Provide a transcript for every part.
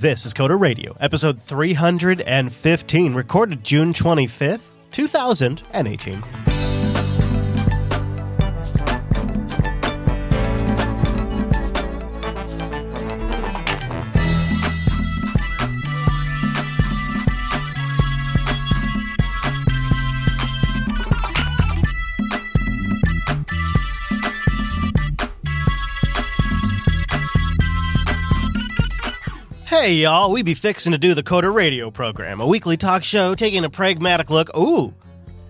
This is Coder Radio, episode 315, recorded June 25th, 2018. Hey y'all, we be fixing to do the Coder Radio program, a weekly talk show taking a pragmatic look, ooh,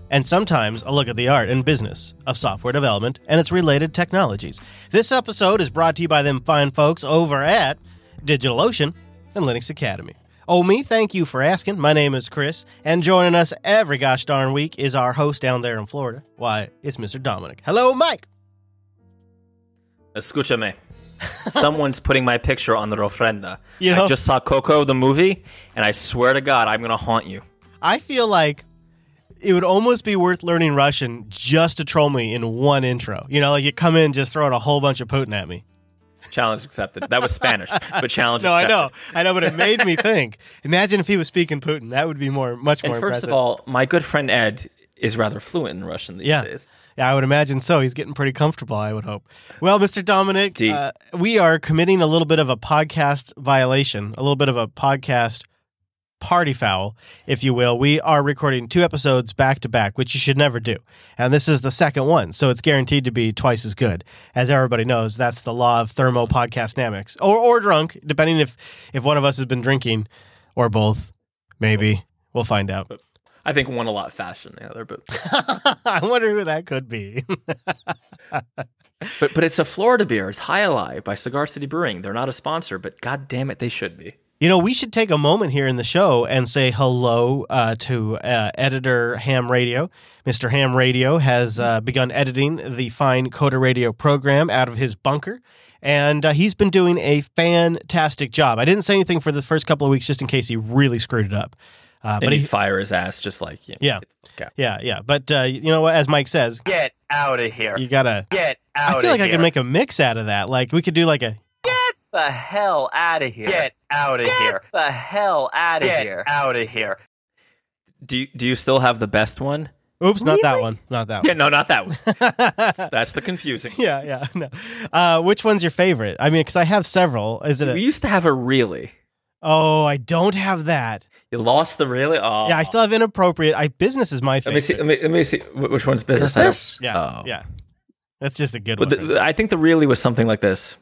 and sometimes a look at the art and business of software development and its related technologies. This episode is brought to you by them fine folks over at DigitalOcean and Linux Academy. Oh, me, thank you for asking. My name is Chris, and joining us every gosh darn week is our host down there in Florida. Why, it's Mr. Dominick. Hello, Mike. Escúchame. Someone's putting my picture on the ofrenda. You know- I just saw Coco the movie, and I swear to God, I'm gonna haunt you. I feel like it would almost be worth learning Russian just to troll me in one intro. You know, like you come in just throwing a whole bunch of Putin at me. Challenge accepted. That was Spanish, but challenge. No, I know, I know, but it made me think. Imagine if he was speaking Putin. That would be more, much more. And first impressive. of all, my good friend Ed is rather fluent in Russian these Yeah. days. Yeah, I would imagine so. He's getting pretty comfortable, I would hope. Well, Mr. Dominick, uh, we are committing a little bit of a podcast violation, a little bit of a podcast party foul, if you will. We are recording two episodes back to back, which you should never do. And this is the second one, so it's guaranteed to be twice as good. As everybody knows, that's the law of thermo podcast dynamics. Or or drunk, depending if if one of us has been drinking or both. Maybe. We'll find out. I think one a lot faster than the other, but I wonder who that could be. but but it's a Florida beer. It's Jai Alai by Cigar City Brewing. They're not a sponsor, but god damn it, they should be. You know, we should take a moment here in the show and say hello uh, to uh, editor Ham Radio. Mr. Ham Radio has uh, begun editing the fine Coda Radio program out of his bunker, and uh, he's been doing a fantastic job. I didn't say anything for the first couple of weeks just in case he really screwed it up. Uh, But but he he, fire his ass just like you know, Yeah. Okay. yeah, yeah. But uh, you know what? As Mike says, Get out of here. you gotta. Get out of here. I feel like of I could make a mix out of that. Like we could do like a. Get the hell out of here. Get out of here. The hell out of here. out of here. Do you, do you still have the best one? Oops, not that one. Not that one. Yeah, no, not that one. one. That's the confusing. Yeah, yeah, no. Uh, which one's your favorite? I mean, because I have several. Is it? We used to have a really. Oh, I don't have that. You lost the really. Oh, Yeah, I still have inappropriate. I business is my Let favorite. me see. Let me, let me see. Wh- Which one's business? I don't- Yeah, Oh. yeah. That's just a good But one. the, I think the really was something like this.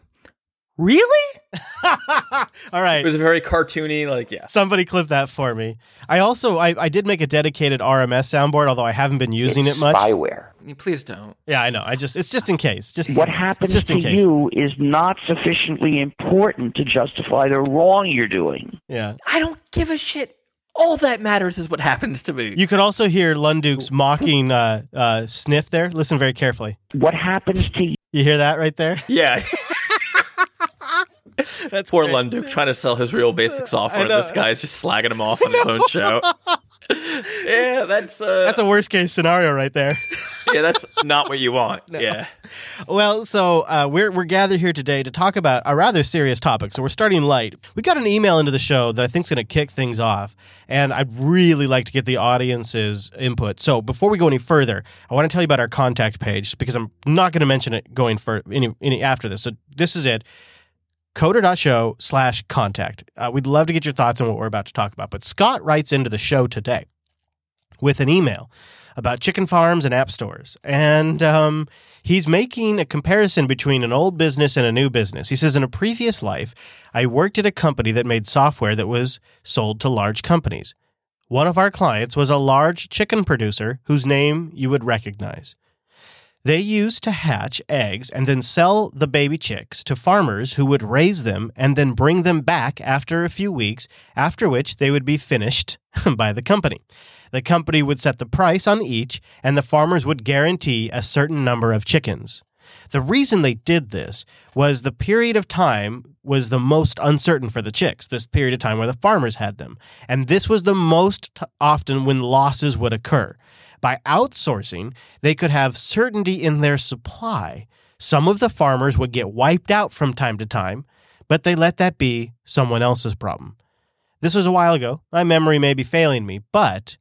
Really? All right. It was very cartoony. Like, yeah. Somebody clip that for me. I also I, I did make a dedicated RMS soundboard, although I haven't been using it much. spyware. Please don't. Yeah, I know. I just it's just in case. Just What happens just to in case. you is not sufficiently important to justify the wrong you're doing. Yeah. I don't give a shit. All that matters is what happens to me. You could also hear Lunduke's mocking uh, uh, sniff there. Listen very carefully. What happens to you You hear that right there? yeah. That's Poor great. Lunduke trying to sell his REALbasic software. know. This guy's just slagging him off on his own show. yeah, that's uh, That's a worst case scenario right there. yeah, that's not what you want. Yeah. Well, so uh, we're we're gathered here today to talk about a rather serious topic. So we're starting light. We got an email into the show that I think is going to kick things off, and I'd really like to get the audience's input. So before we go any further, I want to tell you about our contact page because I'm not going to mention it going for any any after this. So this is it. Coder.show slash contact. Uh, we'd love to get your thoughts on what we're about to talk about. But Scott writes into the show today with an email about chicken farms and app stores. And um, he's making a comparison between an old business and a new business. He says, In a previous life, I worked at a company that made software that was sold to large companies. One of our clients was a large chicken producer whose name you would recognize. They used to hatch eggs and then sell the baby chicks to farmers who would raise them and then bring them back after a few weeks, after which they would be finished by the company. The company would set the price on each, and the farmers would guarantee a certain number of chickens. The reason they did this was the period of time was the most uncertain for the chicks, this period of time where the farmers had them. And this was the most often when losses would occur. By outsourcing, they could have certainty in their supply. Some of the farmers would get wiped out from time to time, but they let that be someone else's problem. This was a while ago. My memory may be failing me, but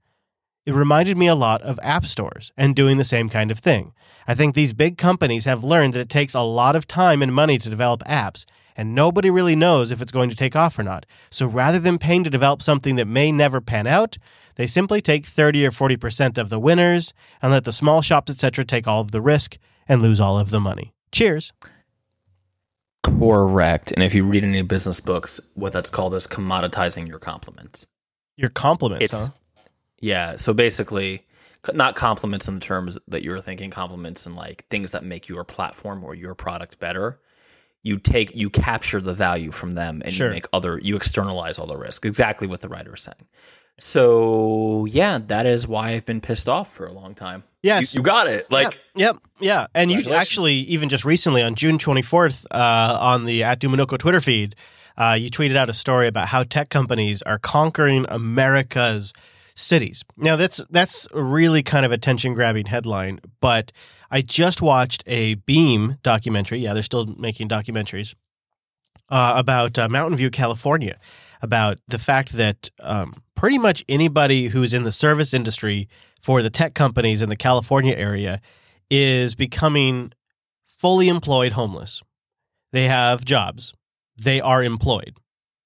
it reminded me a lot of app stores and doing the same kind of thing. I think these big companies have learned that it takes a lot of time and money to develop apps, and nobody really knows if it's going to take off or not. So rather than paying to develop something that may never pan out, they simply take 30 or 40% of the winners and let the small shops, etc., take all of the risk and lose all of the money. Cheers. Correct. And if you read any business books, what that's called is commoditizing your complements. Your compliments, It's huh? yeah. So basically, not compliments in the terms that you're thinking. Complements and like things that make your platform or your product better. You take you capture the value from them and Sure. you make other you externalize all the risk. Exactly what the writer is saying. So yeah, that is why I've been pissed off for a long time. Yes. you, you got it. Like yep, yep, yeah. And you actually, even just recently on June 24th, uh, on the at dominucco Twitter feed, uh, you tweeted out a story about how tech companies are conquering America's cities. Now, that's that's really kind of attention grabbing headline, but I just watched a Beam documentary. Yeah, they're still making documentaries uh, about uh, Mountain View, California, about the fact that um, pretty much anybody who's in the service industry for the tech companies in the California area is becoming fully employed homeless. They have jobs, they are employed,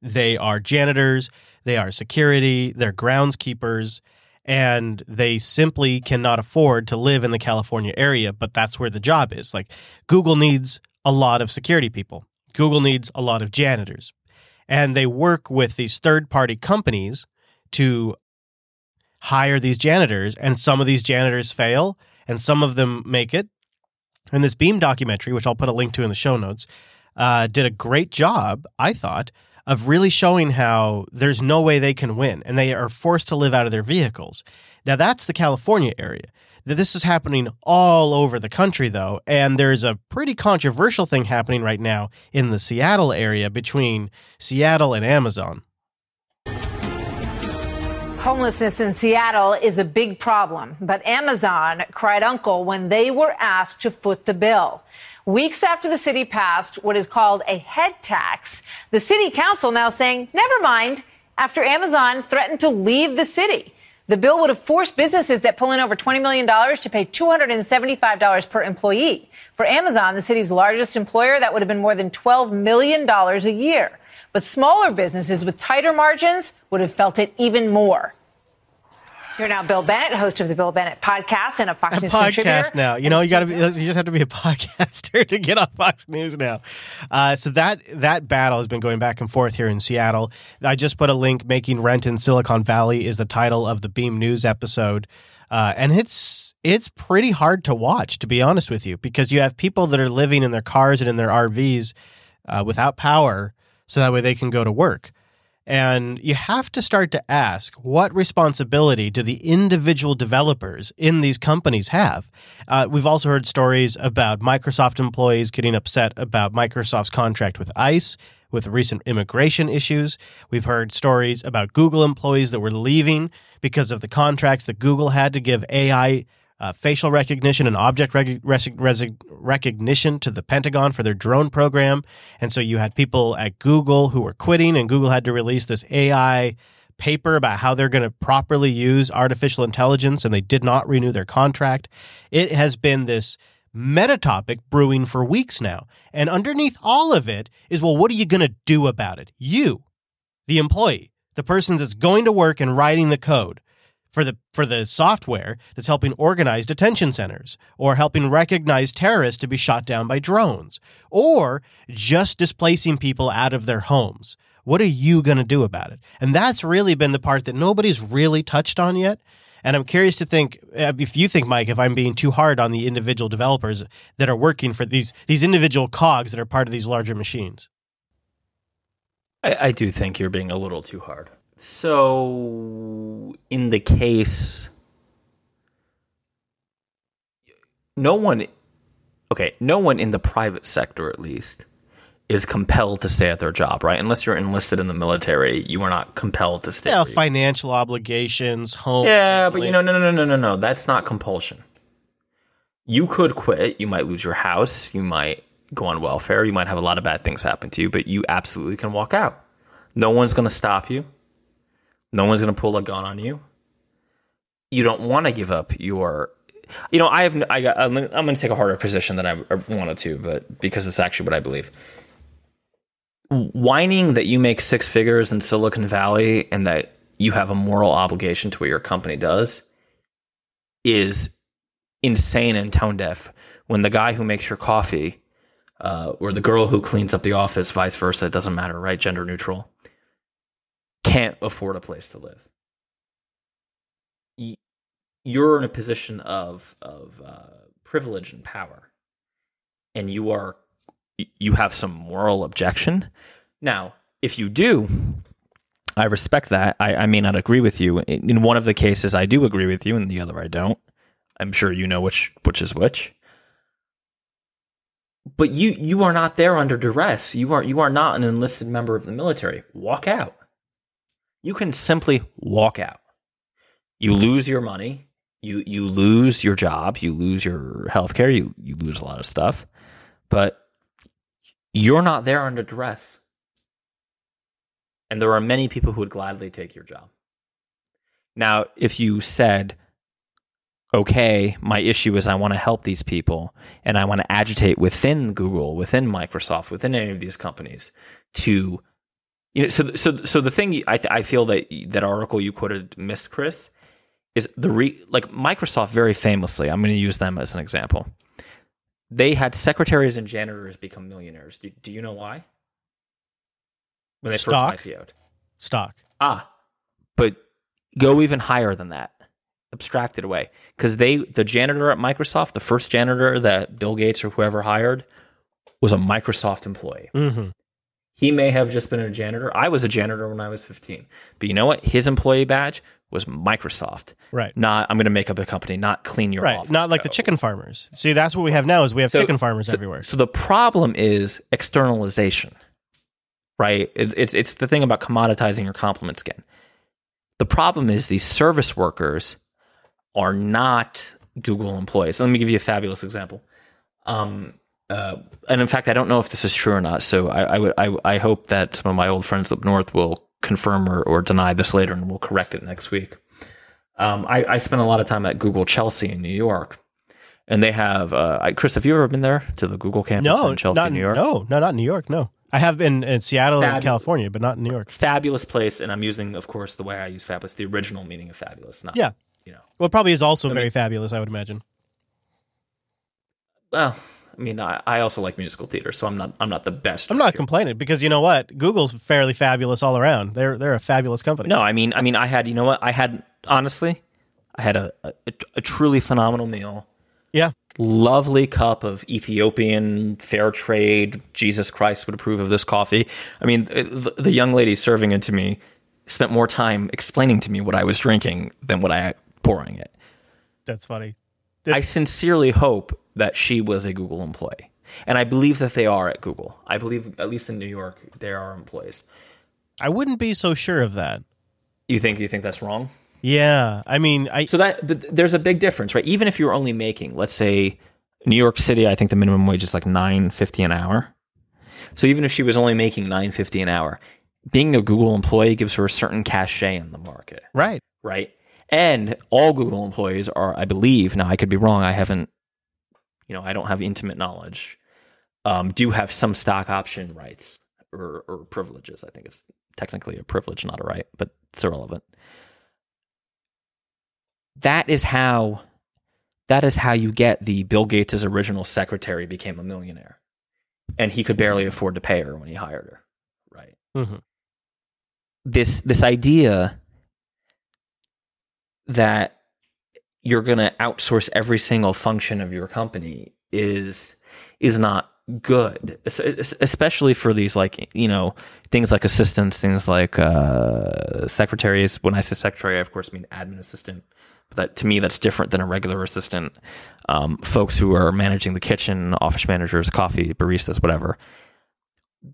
they are janitors, they are security, they're groundskeepers. And they simply cannot afford to live in the California area, but that's where the job is. Like Google needs a lot of security people. Google needs a lot of janitors. And they work with these third party companies to hire these janitors. And some of these janitors fail and some of them make it. And this Beam documentary, which I'll put a link to in the show notes, uh, did a great job, I thought, of really showing how there's no way they can win and they are forced to live out of their vehicles. Now, that's the California area. Th- This is happening all over the country, though, and there's a pretty controversial thing happening right now in the Seattle area between Seattle and Amazon. Homelessness in Seattle is a big problem, but Amazon cried uncle when they were asked to foot the bill. Weeks after the city passed what is called a head tax, the city council now saying, never mind, after Amazon threatened to leave the city. The bill would have forced businesses that pull in over $20 million to pay $275 per employee. For Amazon, the city's largest employer, that would have been more than $12 million a year. But smaller businesses with tighter margins would have felt it even more. Here now, Bill Bennett, host of the Bill Bennett podcast and a Fox a News contributor. podcast now. You know, you got to. You just have to be a podcaster to get on Fox News now. Uh, so that that battle has been going back and forth here in Seattle. I just put a link. Making rent in Silicon Valley is the title of the Beam News episode. Uh, and it's it's pretty hard to watch, to be honest with you, because you have people that are living in their cars and in their RVs uh, without power, so that way they can go to work. And you have to start to ask what responsibility do the individual developers in these companies have? Uh, we've also heard stories about Microsoft employees getting upset about Microsoft's contract with ICE with recent immigration issues. We've heard stories about Google employees that were leaving because of the contracts that Google had to give AI uh, facial recognition and object rec- rec- rec- recognition to the Pentagon for their drone program. And so you had people at Google who were quitting, and Google had to release this AI paper about how they're going to properly use artificial intelligence, and they did not renew their contract. It has been this meta topic brewing for weeks now. And underneath all of it is well, what are you going to do about it? You, the employee, the person that's going to work and writing the code for the for the software that's helping organize detention centers or helping recognize terrorists to be shot down by drones or just displacing people out of their homes. What are you going to do about it? And that's really been the part that nobody's really touched on yet. And I'm curious to think uh, if you think, Mike, if I'm being too hard on the individual developers that are working for these these individual cogs that are part of these larger machines. I, I do think you're being a little too hard. So, in the case, no one, okay, no one in the private sector, at least, is compelled to stay at their job, right? Unless you're enlisted in the military, you are not compelled to stay. Yeah, financial obligations, home. yeah, but you know, no, no, no, no, no, no. That's not compulsion. You could quit. You might lose your house. You might go on welfare. You might have a lot of bad things happen to you, but you absolutely can walk out. No one's going to stop you. No one's going to pull a gun on you. You don't want to give up your. You know, I have. I got, I'm going to take a harder position than I wanted to, but because it's actually what I believe. Whining that you make six figures in Silicon Valley and that you have a moral obligation to what your company does is insane and tone deaf. When the guy who makes your coffee uh, or the girl who cleans up the office, vice versa, it doesn't matter, right? Gender neutral, can't afford a place to live. You're in a position of of uh, privilege and power, and you are you have some moral objection. Now, if you do, I respect that. I, I may not agree with you. In, in one of the cases, I do agree with you, and the other, I don't. I'm sure you know which which is which. But you you are not there under duress. You are you are not an enlisted member of the military. Walk out. You can simply walk out. You lose your money. You you lose your job. You lose your health care. You you lose a lot of stuff. But you're not there under duress. And there are many people who would gladly take your job. Now, if you said, okay, my issue is I want to help these people and I want to agitate within Google, within Microsoft, within any of these companies to you know so so so the thing I I feel that that article you quoted Miss Chris is the re like Microsoft very famously, I'm going to use them as an example. They had secretaries and janitors become millionaires. Do, do you know why? When they Stock? first IPO'd. Stock. Ah, but go even higher than that. Abstract it away because they, the janitor at Microsoft, the first janitor that Bill Gates or whoever hired, was a Microsoft employee. Mm-hmm. He may have just been a janitor. I was a janitor when I was 15. But you know what? His employee badge was Microsoft. Right. Not, I'm going to make up a company, not clean your Right. office. Not like the chicken farmers. See, that's what we have now is we have So- chicken farmers so- everywhere. So the problem is externalization, right? It's, it's it's the thing about commoditizing your complements again. The problem is these service workers are not Google employees. Let me give you a fabulous example. Um, uh, and in fact, I don't know if this is true or not. So I, I would I, I hope that some of my old friends up north will confirm or, or deny this later, and we'll correct it next week. Um, I, I spent a lot of time at Google Chelsea in New York, and they have. Uh, Chris, have you ever been there to the Google campus no, in Chelsea, not New York? No, no, not in New York. No, I have been in Seattle and California, but not in New York. Fabulous place, and I'm using, of course, the way I use fabulous, the original meaning of fabulous, not Yeah. you know. Well, it probably is also I very mean- fabulous. I would imagine. Well, I mean, I, I also like musical theater, so I'm not I'm not the best. I'm not here. complaining because you know what? Google's fairly fabulous all around. They're they're a fabulous company. No, I mean, I mean, I had, you know what? I had honestly, I had a, a, a truly phenomenal meal. Yeah. Lovely cup of Ethiopian fair trade. Jesus Christ would approve of this coffee. I mean, the, the young lady serving it to me spent more time explaining to me what I was drinking than what I pouring it. That's funny. I sincerely hope that she was a Google employee. And I believe that they are at Google. I believe, at least in New York, there are employees. I wouldn't be so sure of that. You think you think that's wrong? Yeah, I mean, I So that there's a big difference, right? Even if you're only making, let's say, New York City, I think the minimum wage is like nine fifty an hour. So even if she was only making nine fifty an hour, being a Google employee gives her a certain cachet in the market, right. right? And all Google employees are, I believe, now I could be wrong. I haven't, you know, I don't have intimate knowledge. Um, do have some stock option rights or, or privileges. I think it's technically a privilege, not a right, but it's irrelevant. That is how that is how you get the Bill Gates' original secretary became a millionaire. And he could barely afford to pay her when he hired her. Right. Mm-hmm. This this idea that you're going to outsource every single function of your company is is not good. Es- es- especially for these like you know things like assistants things like uh secretaries. When i say secretary i of course mean admin assistant. But that to me that's different than a regular assistant. Um, folks who are managing the kitchen office managers coffee baristas whatever.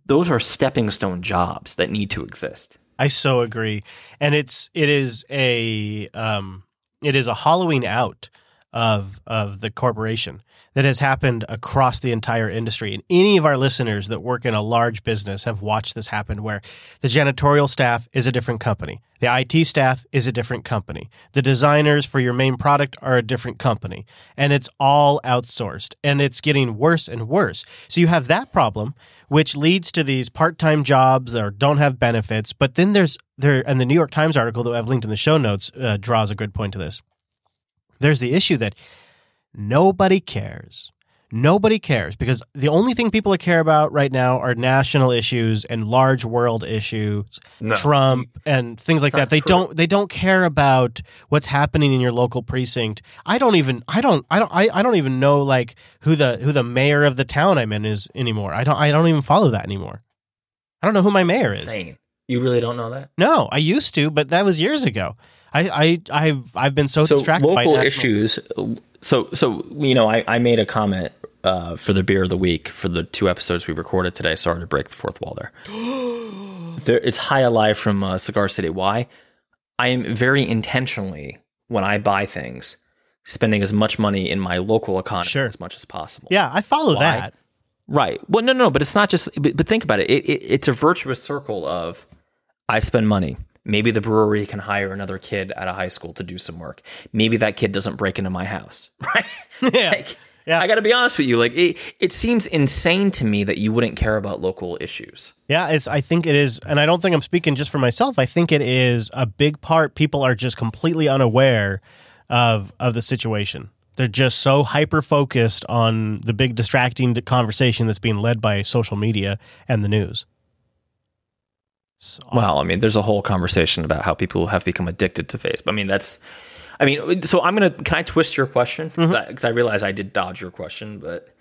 Those are stepping stone jobs that need to exist I so agree, and it's it is a um it is a hollowing out of of the corporation that has happened across the entire industry. And any of our listeners that work in a large business have watched this happen where the janitorial staff is a different company. The IT staff is a different company. The designers for your main product are a different company. And it's all outsourced and it's getting worse and worse. So you have that problem, which leads to these part-time jobs that don't have benefits. But then there's there, and the New York Times article that I've linked in the show notes uh, draws a good point to this. There's the issue that nobody cares. Nobody cares because the only thing people care about right now are national issues and large world issues, Trump and things like that. They true. don't they don't care about what's happening in your local precinct. I don't even I don't I don't I, I don't even know like who the who the mayor of the town I'm in is anymore. I don't I don't even follow that anymore. I don't know who my mayor is. Insane. You really don't know that? No, I used to, but that was years ago. I, I I've I've been so, so distracted by local national- issues. So so you know, I, I made a comment uh, for the beer of the week for the two episodes we recorded today. Sorry to break the fourth wall there. there it's Jai Alai from uh, Cigar City. Why? I am very intentionally when I buy things, spending as much money in my local economy Sure. as much as possible. Yeah, I follow Why? that. Right. Well, no, no, but it's not just. But, but think about it. It, it. It's a virtuous circle of I spend money. Maybe the brewery can hire another kid at a high school to do some work. Maybe that kid doesn't break into my house. Right. Yeah. Like, Yeah. I got to be honest with you. Like, it, it seems insane to me that you wouldn't care about local issues. Yeah, it's. I think it is, and I don't think I'm speaking just for myself. I think it is a big part. People are just completely unaware of of the situation. They're just so hyper focused on the big distracting conversation that's being led by social media and the news. So, Well, I mean, there's a whole conversation about how people have become addicted to Facebook. I mean, that's. I mean, so I'm gonna. Can I twist your question? Mm-hmm. Because I, realize I did dodge your question, but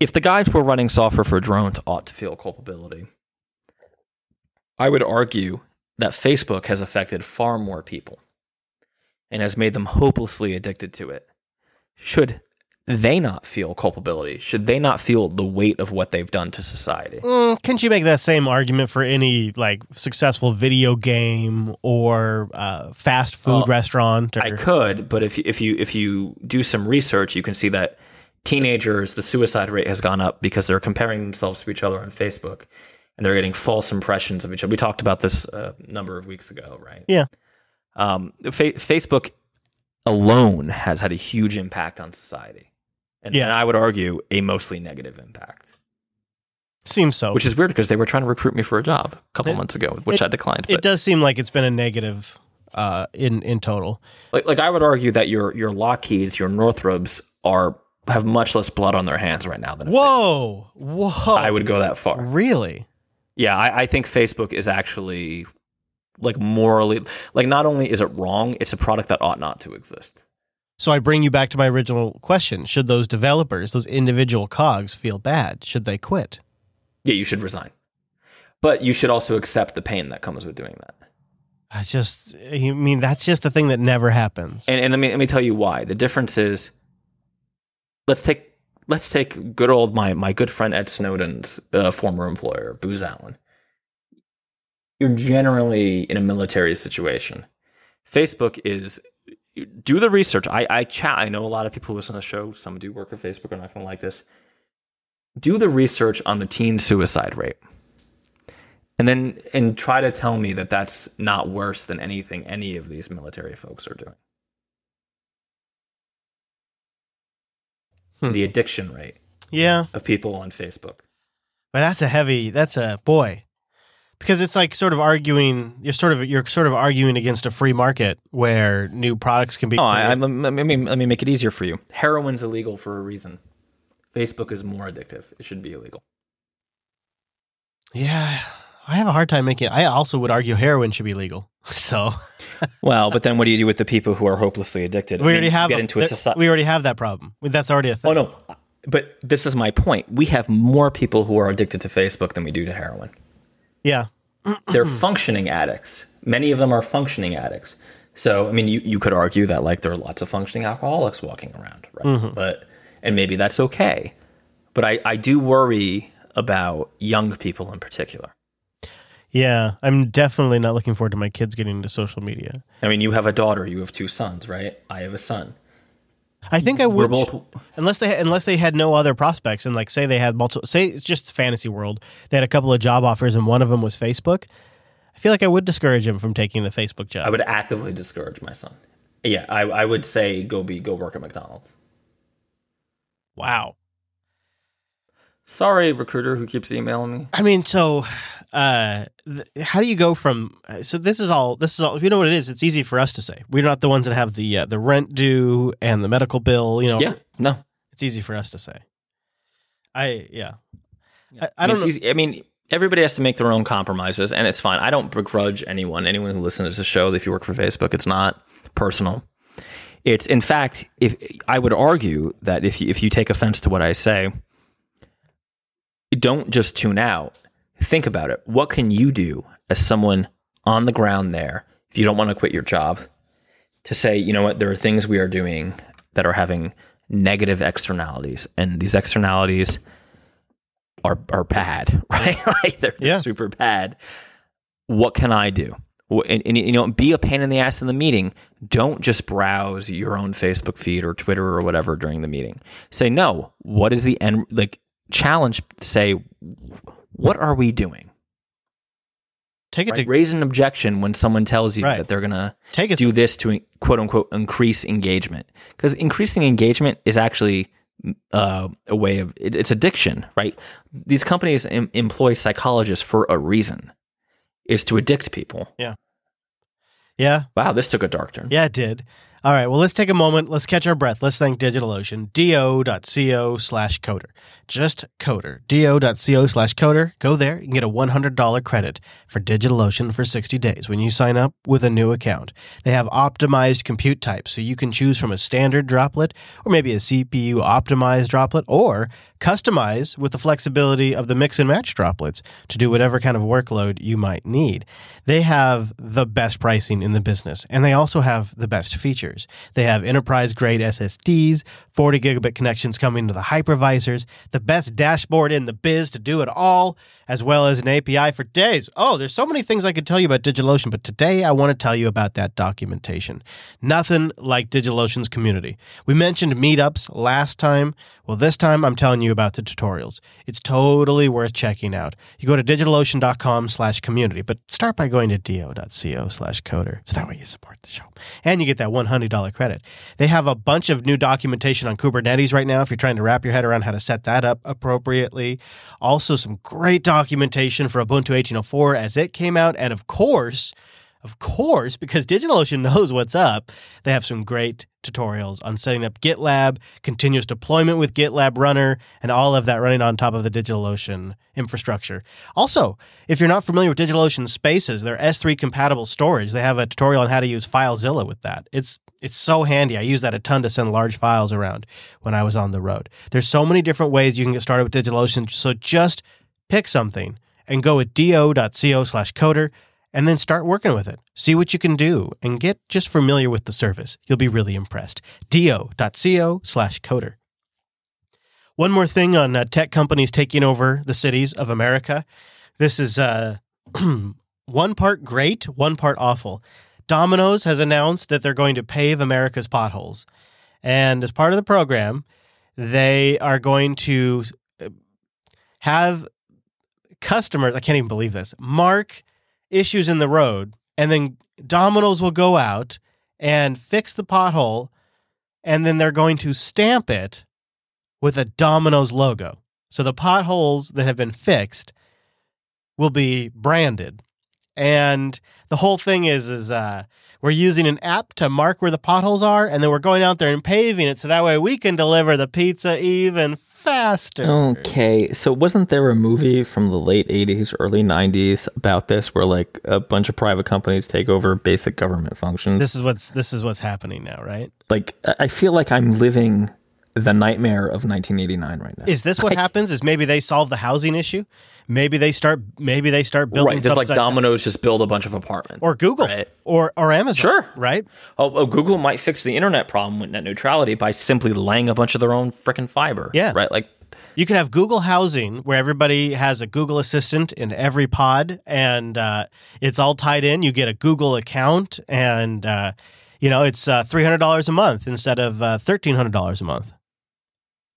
if the guys who are running software for drones ought to feel culpability, I would argue that Facebook has affected far more people and has made them hopelessly addicted to it. Should they not feel culpability? Should they not feel the weight of what they've done to society? Mm, can't you make that same argument for any like successful video game or uh, fast food Well, restaurant? Or, I could, but if if you if you do some research, you can see that teenagers the suicide rate has gone up because they're comparing themselves to each other on Facebook, and they're getting false impressions of each other. We talked about this uh, a number of weeks ago, right? Yeah. Um, fa- Facebook alone has had a huge impact on society, and, Yeah. and I would argue a mostly negative impact. Seems so. Which is weird because they were trying to recruit me for a job a couple It- months ago, which it- I declined. it does seem like it's been a negative uh, in in total. like like I would argue that your your Lockheeds, your Northrops are have much less blood on their hands right now than Whoa, whoa! I would go that far. really. Yeah, I, I think Facebook is actually like morally like not only is it wrong, it's a product that ought not to exist. So I bring you back to my original question: Should those developers, those individual cogs, feel bad? Should they quit? Yeah, you should resign. But you should also accept the pain that comes with doing that. I just, I mean, that's just the thing that never happens. And, and let me let me tell you why. The difference is, let's take let's take good old my my good friend Ed Snowden's uh, former employer, Booz Allen. You're generally in a military situation. Facebook is do the research. I I chat. I know a lot of people who listen to the show. Some do work at Facebook. Are not going to like this. Do the research on the teen suicide rate and then and try to tell me that that's not worse than anything any of these military folks are doing. Hmm. The addiction rate Yeah, of people on Facebook. but that's a heavy. That's a boy, because it's like sort of arguing. You're sort of you're sort of arguing against a free market where new products can be. Oh, I, I, let, me, let me make it easier for you. Heroin's illegal for a reason. Facebook is more addictive. It should be illegal. yeah, I have a hard time making. I also would argue heroin should be legal. So Well, but then what do you do with the people who are hopelessly addicted? we already have get into a society. We already have that problem. That's already a thing. Oh no, but this is my point. We have more people who are addicted to Facebook than we do to heroin. Yeah, they're functioning addicts. Many of them are functioning addicts. So, I mean, you, you could argue that like there are lots of functioning alcoholics walking around, right? Mm-hmm. But and maybe that's okay. But I, I do worry about young people in particular. Yeah, I'm definitely not looking forward to my kids getting into social media. I mean, you have a daughter, you have two sons, right? I have a son. I think I would both unless they unless they had no other prospects and like say they had multiple say it's just fantasy world they had a couple of job offers and one of them was Facebook. I feel like I would discourage him from taking the Facebook job. I would actively discourage my son. Yeah, I, I would say go be go work at McDonald's. wow. Sorry, recruiter who keeps emailing me. I mean, so uh, th- how do you go from? So this is all. This is all. You know what it is? It's easy for us to say. We're not the ones that have the uh, the rent due and the medical bill. You know, Yeah, no, it's easy for us to say. I yeah. I, I I don't mean, know. easy- I mean, everybody has to make their own compromises, and it's fine. I don't begrudge anyone, anyone who listens to the show. If you work for Facebook, it's not personal. It's in fact, if I would argue that if you, if you take offense to what I say, don't just tune out. Think about it. What can you do as someone on the ground there if you don't want to quit your job to say, you know what, there are things we are doing that are having negative externalities, and these externalities are are bad, right? like they're, they're Yeah. super bad. What can I do? And, and, you know, be a pain in the ass in the meeting. Don't just browse your own Facebook feed or Twitter or whatever during the meeting. Say no. What is the end? Like challenge. Say what are we doing? take it Right? to Raise an objection when someone tells you Right. that they're gonna take it. do this to quote unquote increase engagement because increasing engagement is actually uh, a way of it, it's addiction right these companies em- employ psychologists for a reason is to addict people Yeah. yeah, wow this took a dark turn Yeah, it did. All right. Well, let's take a moment. Let's catch our breath. Let's thank DigitalOcean. Do.co slash coder. Just coder. Do.co slash coder. Go there. and get a $100 credit for DigitalOcean for 60 days when you sign up with a new account. They have optimized compute types, so you can choose from a standard droplet or maybe a CPU optimized droplet or customize with the flexibility of the mix and match droplets to do whatever kind of workload you might need. They have the best pricing in the business and they also have the best features. They have enterprise grade SSDs, 40 gigabit connections coming to the hypervisors, the best dashboard in the biz to do it all, as well as an API for days. Oh, there's so many things I could tell you about DigitalOcean, but today I want to tell you about that documentation. Nothing like DigitalOcean's community. We mentioned meetups last time. Well, this time I'm telling you about the tutorials. It's totally worth checking out. You go to digitalocean.com slash community, but start by going to do.co slash coder. So that way you support the show. And you get that $100 credit. They have a bunch of new documentation on Kubernetes right now if you're trying to wrap your head around how to set that up appropriately. Also, some great documentation for Ubuntu 1804 as it came out. And of course, of course, because DigitalOcean knows what's up, they have some great tutorials on setting up GitLab, continuous deployment with GitLab Runner, and all of that running on top of the DigitalOcean infrastructure. Also, if you're not familiar with DigitalOcean Spaces, their S3 compatible storage, they have a tutorial on how to use FileZilla with that. It's it's so handy. I use that a ton to send large files around when I was on the road. There's so many different ways you can get started with DigitalOcean, so just pick something and go with do.co slash coder and then start working with it. See what you can do and get just familiar with the service. You'll be really impressed. do.co slash coder. One more thing on uh, tech companies taking over the cities of America. This is uh, one part great, one part awful. Domino's has announced that they're going to pave America's potholes. And as part of the program, they are going to uh, have customers, I can't even believe this, mark issues in the road, and then Domino's will go out and fix the pothole, and then they're going to stamp it with a Domino's logo. So the potholes that have been fixed will be branded. And the whole thing is is uh, we're using an app to mark where the potholes are, and then we're going out there and paving it so that way we can deliver the pizza even faster. Okay, so wasn't there a movie from the late 80s, early 90s about this where like a bunch of private companies take over basic government functions? This is what's this is what's happening now, right? like I I feel like I'm living the nightmare of 1989 right now. Is this what happens? Is maybe they solve the housing issue? Maybe they start. Maybe they start building. right, just like something Domino's just build a bunch of apartments. or Google Right. or or Amazon. Sure. right? Oh, oh, Google might fix the internet problem with net neutrality by simply laying a bunch of their own freaking fiber. Yeah. Right. Like You could have Google Housing, where everybody has a Google Assistant in every pod, and uh, it's all tied in. You get a Google account, and uh, you know it's uh, three hundred dollars a month instead of uh, thirteen hundred dollars a month,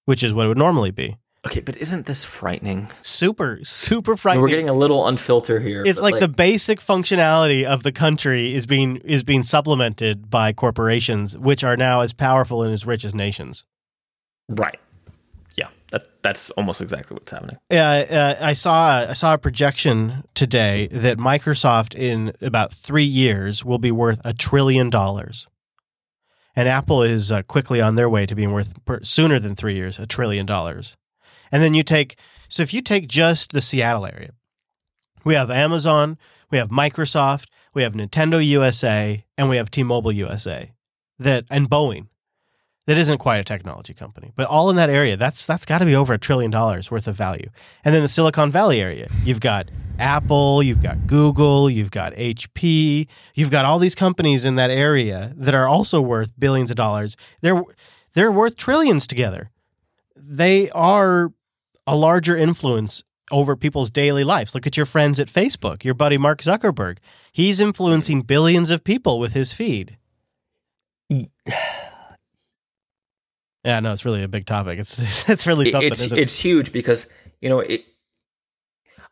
which is what it would normally be. Okay, but isn't this frightening? Super, super frightening. we're getting a little unfiltered here. it's but, like, the basic functionality of the country is being is being supplemented by corporations, which are now as powerful and as rich as nations. right. Yeah, that that's almost exactly what's happening. Uh, uh, I saw I saw a projection today that Microsoft in about three years will be worth a trillion dollars, and Apple is uh, quickly on their way to being worth per, sooner than three years a trillion dollars. And then you take so if you take just the Seattle area, we have Amazon, we have Microsoft, we have Nintendo USA, and we have T-Mobile USA, that and Boeing that isn't quite a technology company, but all in that area, that's that's got to be over a trillion dollars worth of value. And then the Silicon Valley area, you've got Apple, you've got Google, you've got HP, you've got all these companies in that area that are also worth billions of dollars. They're they're worth trillions together. They are a larger influence over people's daily lives. Look at your friends at Facebook, your buddy Mark Zuckerberg. He's influencing billions of people with his feed. Yeah, no, it's really a big topic. It's it's really something. it's it? it's huge because you know it.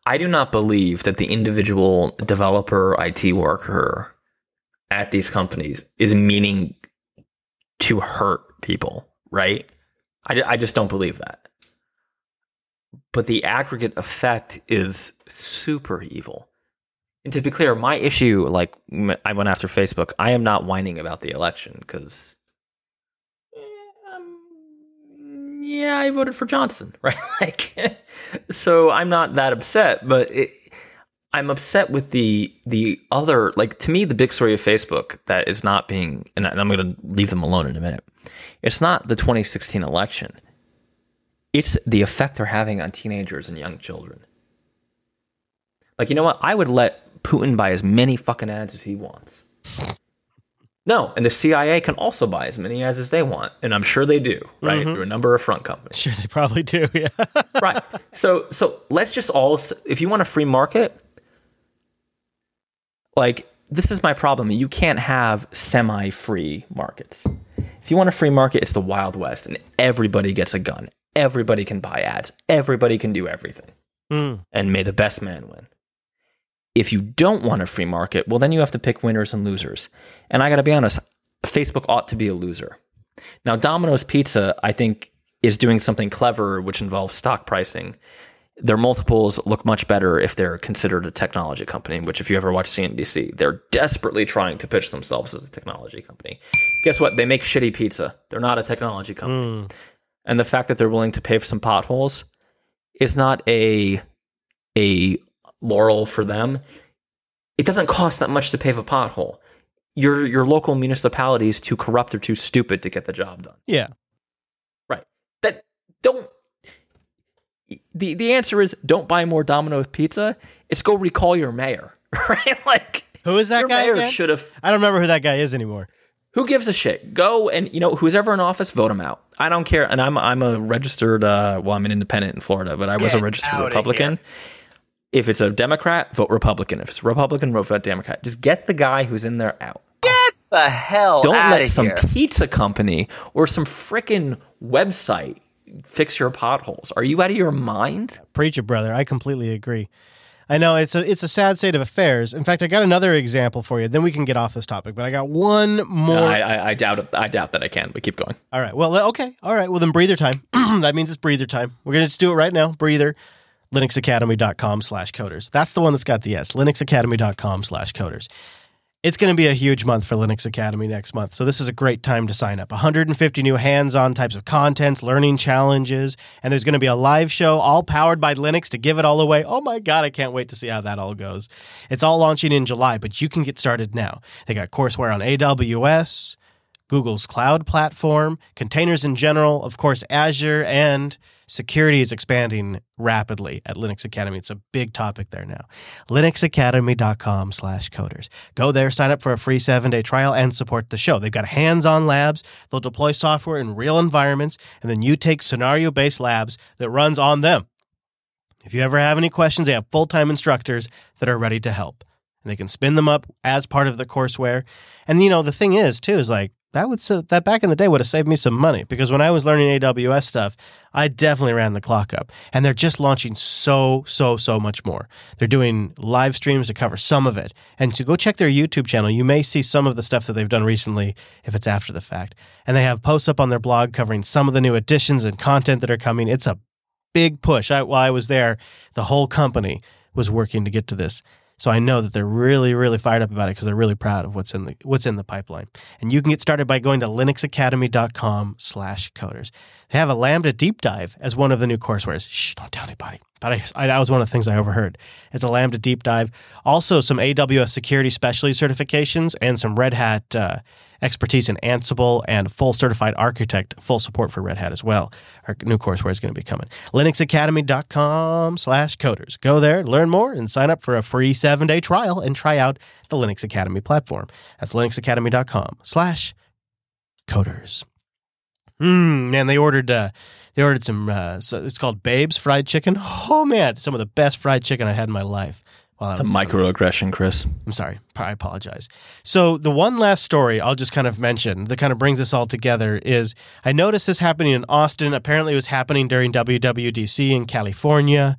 I do not believe that the individual developer IT worker at these companies is meaning to hurt people, right? I, I just don't believe that. But the aggregate effect is super evil. And to be clear, my issue, like I went after Facebook, I am not whining about the election because yeah, I voted for Johnson, right? Like, so I'm not that upset, but it, I'm upset with the the other. Like to me, the big story of Facebook that is not being, and I'm going to leave them alone in a minute. It's not the 2016 election. It's the effect they're having on teenagers and young children. Like, you know what? I would let Putin buy as many fucking ads as he wants. No, and the CIA can also buy as many ads as they want, and I'm sure they do, right? Through a number of front companies, Sure, they probably do. Yeah. right? So, so let's just all, if you want a free market, like this is my problem. You can't have semi-free markets. If you want a free market, it's the Wild West, and everybody gets a gun. Everybody can buy ads. Everybody can do everything, Mm. and may the best man win. If you don't want a free market, well, then you have to pick winners and losers. And I got to be honest, Facebook ought to be a loser. Now, Domino's Pizza, I think, is doing something clever, which involves stock pricing. Their multiples look much better if they're considered a technology company, which, if you ever watch CNBC, they're desperately trying to pitch themselves as a technology company. Guess what? They make shitty pizza. They're not a technology company. Hmm. And the fact that they're willing to pay for some potholes is not a a laurel for them. It doesn't cost that much to pave a pothole. Your your local municipality is too corrupt or too stupid to get the job done. Yeah. Right. That don't the the answer is don't buy more Domino's pizza. It's go recall your mayor. Right? Like Who is that your guy mayor should have I don't remember who that guy is anymore. who gives a shit? Go and you know who's ever in office, vote him out. I don't care. And I'm I'm a registered. Uh, well, I'm an independent in Florida, but I was a registered outta Republican. If it's a Democrat, vote Republican. If it's Republican, vote Democrat. Just get the guy who's in there out. Get the hell Don't let some here. pizza company or some frickin' website fix your potholes. Are you out of your mind? Preach it, brother. I completely agree. I know it's a it's a sad state of affairs. In fact, I got another example for you. Then we can get off this topic. But I got one more. I, I, I doubt it. I doubt that I can. But keep going. All right. Well, okay. All right. Well, then breather time. that means it's breather time. We're going to just do it right now. Breather. linuxacademy.com slash coders. That's the one that's got the S. linuxacademy.com slash coders. It's going to be a huge month for Linux Academy next month. So this is a great time to sign up. 150 new hands-on types of contents, learning challenges, and there's going to be a live show all powered by Linux to give it all away. Oh my god, I can't wait to see how that all goes. It's all launching in July, but you can get started now. They got courseware on AWS, Google's cloud platform, containers in general, of course, Azure, and security is expanding rapidly at Linux Academy. It's a big topic there now. linuxacademy.com slash coders. Go there, sign up for a free seven-day trial, and support the show. They've got hands-on labs. They'll deploy software in real environments, and then you take scenario-based labs that runs on them. If you ever have any questions, they have full-time instructors that are ready to help. And they can spin them up as part of the courseware. And you know, the thing is too is like that would sa- that back in the day would have saved me some money because when I was learning AWS stuff, I definitely ran the clock up. And they're just launching so so so much more. They're doing live streams to cover some of it. And to go check their YouTube channel, you may see some of the stuff that they've done recently if it's after the fact. And they have posts up on their blog covering some of the new additions and content that are coming. It's a big push. I, while I was there, the whole company was working to get to this. So I know that they're really, really fired up about it because they're really proud of what's in the what's in the pipeline. And you can get started by going to linuxacademy.com slash coders. They have a Lambda deep dive as one of the new coursewares. Shh, don't tell anybody. But I, I, that was one of the things I overheard. It's a Lambda deep dive. Also, some AWS security specialty certifications and some Red Hat uh, expertise in Ansible and full certified architect, full support for Red Hat as well. Our new courseware is going to be coming. linuxacademy.com slash coders. Go there, learn more, and sign up for a free seven-day trial and try out the Linux Academy platform. That's linuxacademy.com slash coders. Hmm, man, they ordered uh, they ordered some. Uh, it's called Babes Fried Chicken. Oh man, some of the best fried chicken I had in my life. While It's a was down there. microaggression, Chris. I'm sorry. I apologize. So the one last story I'll just kind of mention that kind of brings us all together is I noticed this happening in Austin. Apparently, it was happening during WWDC in California.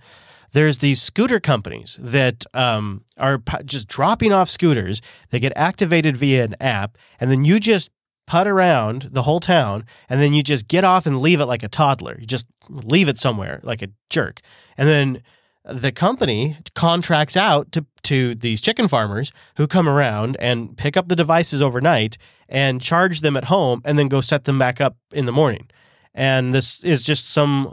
There's these scooter companies that um, are p- just dropping off scooters. They get activated via an app, and then you just put around the whole town, and then you just get off and leave it like a toddler. You just leave it somewhere like a jerk, and then the company contracts out to to these chicken farmers who come around and pick up the devices overnight and charge them at home and then go set them back up in the morning. And this is just some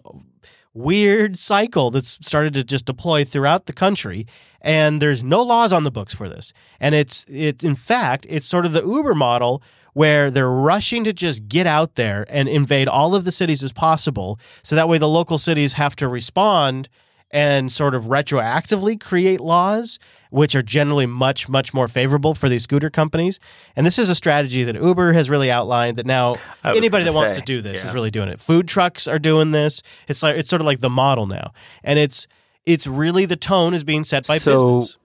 weird cycle that's started to just deploy throughout the country and there's no laws on the books for this. And it's it in fact, it's sort of the Uber model where they're rushing to just get out there and invade all of the cities as possible so that way the local cities have to respond and sort of retroactively create laws which are generally much much more favorable for these scooter companies. And this is a strategy that uber has really outlined that now anybody that gonna wants to do this is really doing it. Food trucks are doing this. It's like it's sort of like the model now. And it's it's really the tone is being set by So- business.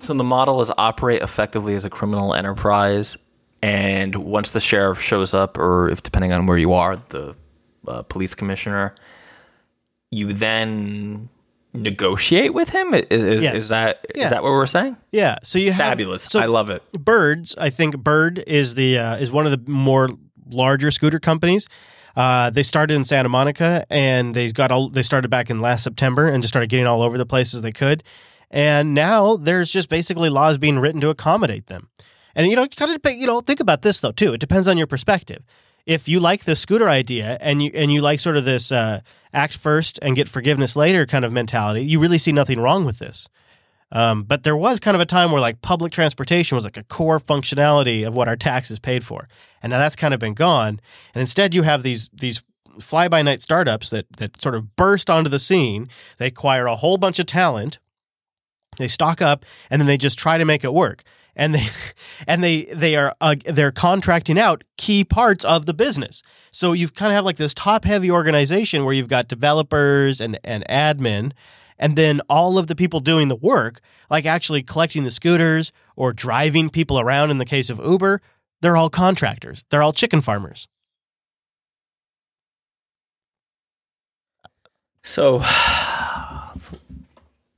So the model is operate effectively as a criminal enterprise, and once the sheriff shows up, or if depending on where you are, the uh, police commissioner, you then negotiate with him. Is, is, Yes. is that is Yeah. that what we're saying? yeah so you have Fabulous! so I love it. Birds, I think Bird is the uh, is one of the more larger scooter companies. Uh, they started in Santa Monica, and they got all. They started back in last September, and just started getting all over the places they could. And now there's just basically laws being written to accommodate them. And you know, kind of you know, think about this though too. It depends on your perspective. If you like the scooter idea, and you and you like sort of this uh, act first and get forgiveness later kind of mentality, you really see nothing wrong with this. Um, but there was kind of a time where like public transportation was like a core functionality of what our taxes paid for, and now that's kind of been gone. And instead, you have these these fly by night startups that that sort of burst onto the scene. They acquire a whole bunch of talent, they stock up, and then they just try to make it work. And they and they they are uh, they're contracting out key parts of the business. So you've kind of have like this top heavy organization where you've got developers and and admin, and then all of the people doing the work, like actually collecting the scooters or driving people around. In the case of Uber, they're all contractors. They're all chicken farmers. So,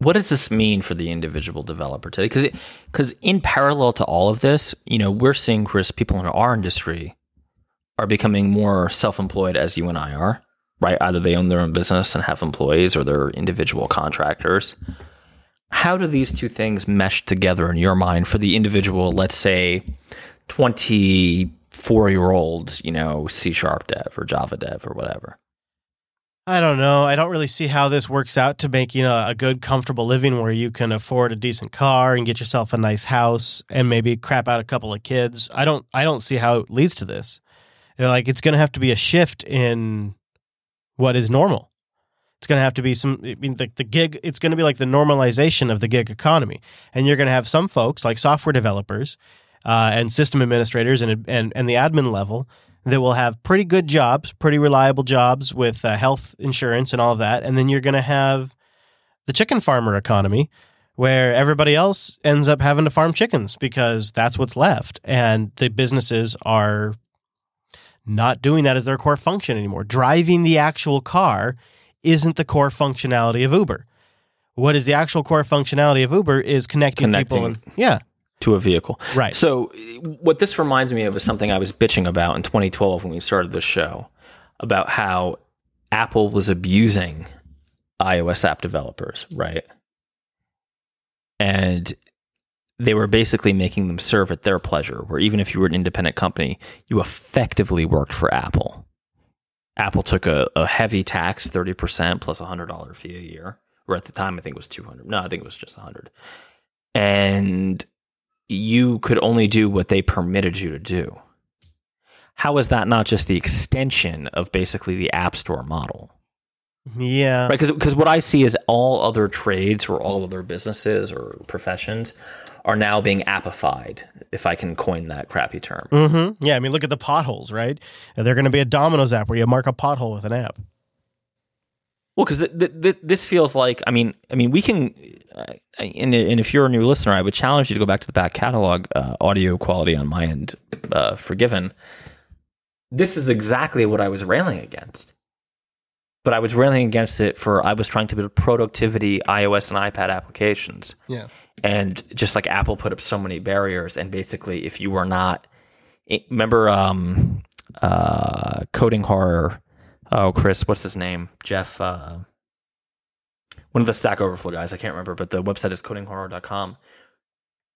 what does this mean for the individual developer today? Because because in parallel to all of this, you know, we're seeing Chris, people in our industry are becoming more self-employed as you and I are, right? Either they own their own business and have employees, or they're individual contractors. How do these two things mesh together in your mind for the individual? Let's say twenty-four-year-old, you know, C sharp dev or Java dev or whatever. I don't know. I don't really see how this works out to making a, a good, comfortable living where you can afford a decent car and get yourself a nice house and maybe crap out a couple of kids. I don't. I don't see how it leads to this. They're like it's going to have to be a shift in what is normal. It's going to have to be some. I mean, the, the gig. It's going to be like the normalization of the gig economy, and you're going to have some folks like software developers uh, and system administrators and and and the admin level that will have pretty good jobs, pretty reliable jobs with uh, health insurance and all of that, and then you're going to have the chicken farmer economy where everybody else ends up having to farm chickens because that's what's left and the businesses are not doing that as their core function anymore. Driving the actual car isn't the core functionality of Uber. What is the actual core functionality of Uber is connecting, people and yeah, to a vehicle. Right. So, what this reminds me of is something I was bitching about in 2012 when we started this show about how Apple was abusing iOS app developers, right? And they were basically making them serve at their pleasure, where even if you were an independent company, you effectively worked for Apple. Apple took a, a heavy tax, 30% plus a $100 fee a year, or at the time, I think it was 200 No, I think it was just 100 And you could only do what they permitted you to do. How is that not just the extension of basically the App Store model? yeah, Right? Because what I see is all other trades or all other businesses or professions are now being appified, if I can coin that crappy term. Mm-hmm. yeah. I mean, look at the potholes, right? They're going to be a Domino's app where you mark a pothole with an app. Well, because th- th- th- this feels like, I mean, I mean, we can, uh, and, and if you're a new listener, I would challenge you to go back to the back catalog. Uh, audio quality on my end, uh, forgiven. This is exactly what I was railing against. But I was railing against it for I was trying to build productivity iOS and iPad applications. Yeah. and just like Apple put up so many barriers, and basically, if you were not, remember, um, uh, coding horror. Oh, Chris, what's his name? Jeff, uh, one of the Stack Overflow guys. I can't remember, but the website is codinghorror.com.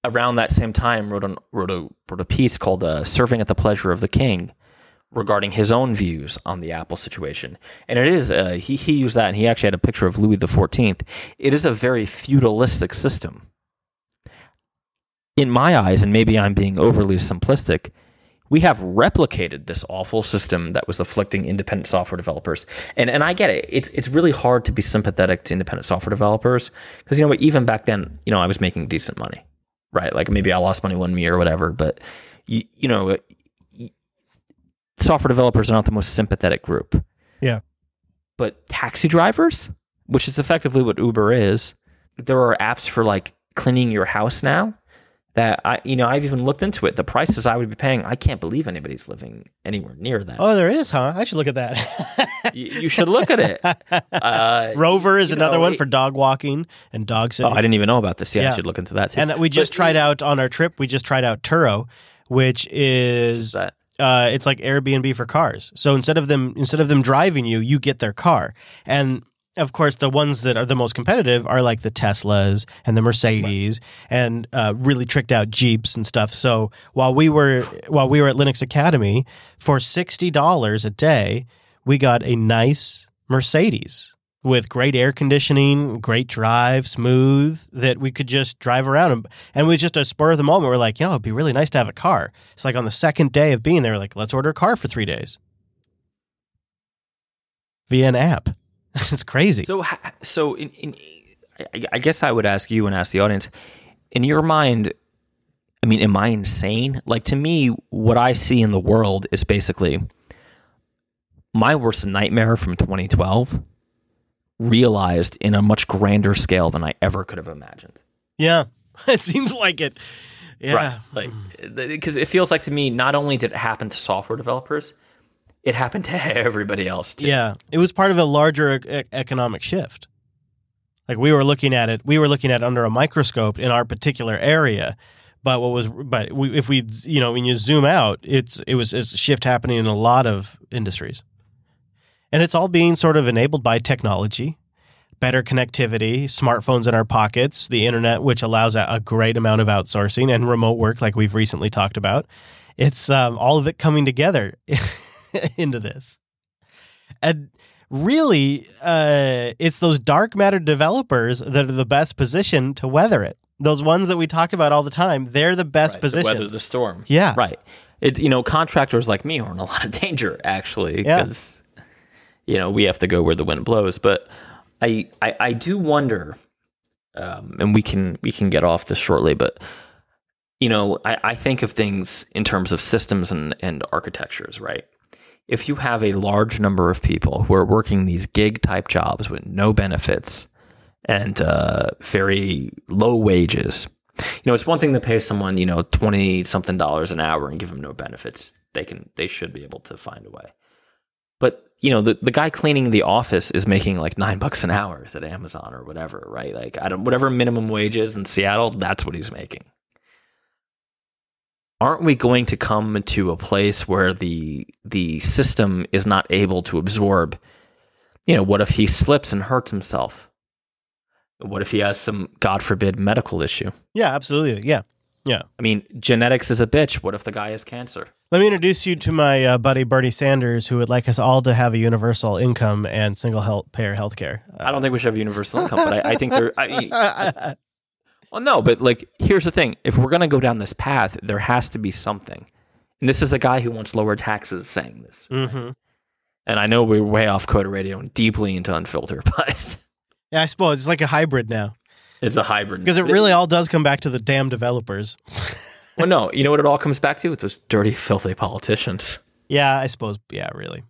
Around that same time, wrote, wrote a wrote a piece called uh, "Serving at the Pleasure of the King," regarding his own views on the Apple situation. And it is uh, he he used that, and he actually had a picture of Louis Fourteenth. It is a very feudalistic system in my eyes, and maybe I'm being overly simplistic, we have replicated this awful system that was afflicting independent software developers. And and I get it. It's it's really hard to be sympathetic to independent software developers because you know even back then, you know, I was making decent money, right? Like maybe I lost money one year or whatever, but you, you know, software developers are not the most sympathetic group. Yeah. But taxi drivers, which is effectively what Uber is, there are apps for like cleaning your house now that I, you know, I've even looked into it. The prices I would be paying, I can't believe anybody's living anywhere near that. Oh, there is, huh? I should look at that. you, you should look at it. Uh, Rover is another know, one it- for dog walking and dog oh. I didn't even know about this. Yeah, Yeah. I should look into that too. and we just But- tried out on our trip. We just tried out Turo, which is uh, it's like Airbnb for cars. So instead of them instead of them driving you, you get their car. And of course, the ones that are the most competitive are like the Teslas and the Mercedes and uh, really tricked out Jeeps and stuff. So while we were while we were at Linux Academy for sixty dollars a day, we got a nice Mercedes with great air conditioning, great drive, smooth, that we could just drive around. And, and was just a spur of the moment. We're like, you know, it'd be really nice to have a car. It's like on the second day of being there, like, let's order a car for three days via an app. it's crazy. So, so in, in, I, I guess I would ask you and ask the audience, in your mind, I mean, am I insane? Like to me, what I see in the world is basically my worst nightmare from 2012 realized in a much grander scale than I ever could have imagined. yeah, it seems like it. Yeah. Right. Like, because it feels like to me, not only did it happen to software developers, it happened to everybody else too. Yeah, it was part of a larger e- economic shift. Like we were looking at it, we were looking at it under a microscope in our particular area. But what was, but we, if we, you know, when you zoom out, it's it was it's a shift happening in a lot of industries, and it's all being sort of enabled by technology, better connectivity, smartphones in our pockets, the internet, which allows a, great amount of outsourcing and remote work, like we've recently talked about. It's um, all of it coming together into this. And really, uh, it's those dark matter developers that are the best positioned to weather it. Those ones that we talk about all the time, they're the best Right, to weather the storm. Yeah. right. It you know contractors like me are in a lot of danger actually Yeah. because you know we have to go where the wind blows. But I I, I do wonder, um, and we can we can get off this shortly, but you know I, I think of things in terms of systems and and architectures, right? If you have a large number of people who are working these gig type jobs with no benefits and uh, very low wages. You know, it's one thing to pay someone, you know, twenty something dollars an hour and give them no benefits. They can, they should be able to find a way. But you know, the the guy cleaning the office is making like nine bucks an hour at Amazon or whatever, right? Like, I don't, whatever minimum wage is in Seattle, that's what he's making. Aren't we going to come to a place where the the system is not able to absorb? You know, what if he slips and hurts himself? What if he has some, God forbid, medical issue? yeah, absolutely. Yeah. Yeah. I mean, genetics is a bitch. What if the guy has cancer? Let me introduce you to my uh, buddy Bernie Sanders, who would like us all to have a universal income and single health payer health care. I don't think we should have universal income, but I, I think there. I mean, well, no, but like, here's the thing: if we're gonna go down this path, there has to be something. And this is the guy who wants lower taxes saying this. hmm And I know we're way off Coder Radio and deeply into Unfilter, but Yeah, I suppose it's like a hybrid now it's a hybrid. because it really all does come back to the damn developers. Well, no, you know what it all comes back to? With those dirty, filthy politicians. Yeah, I suppose. Yeah, really.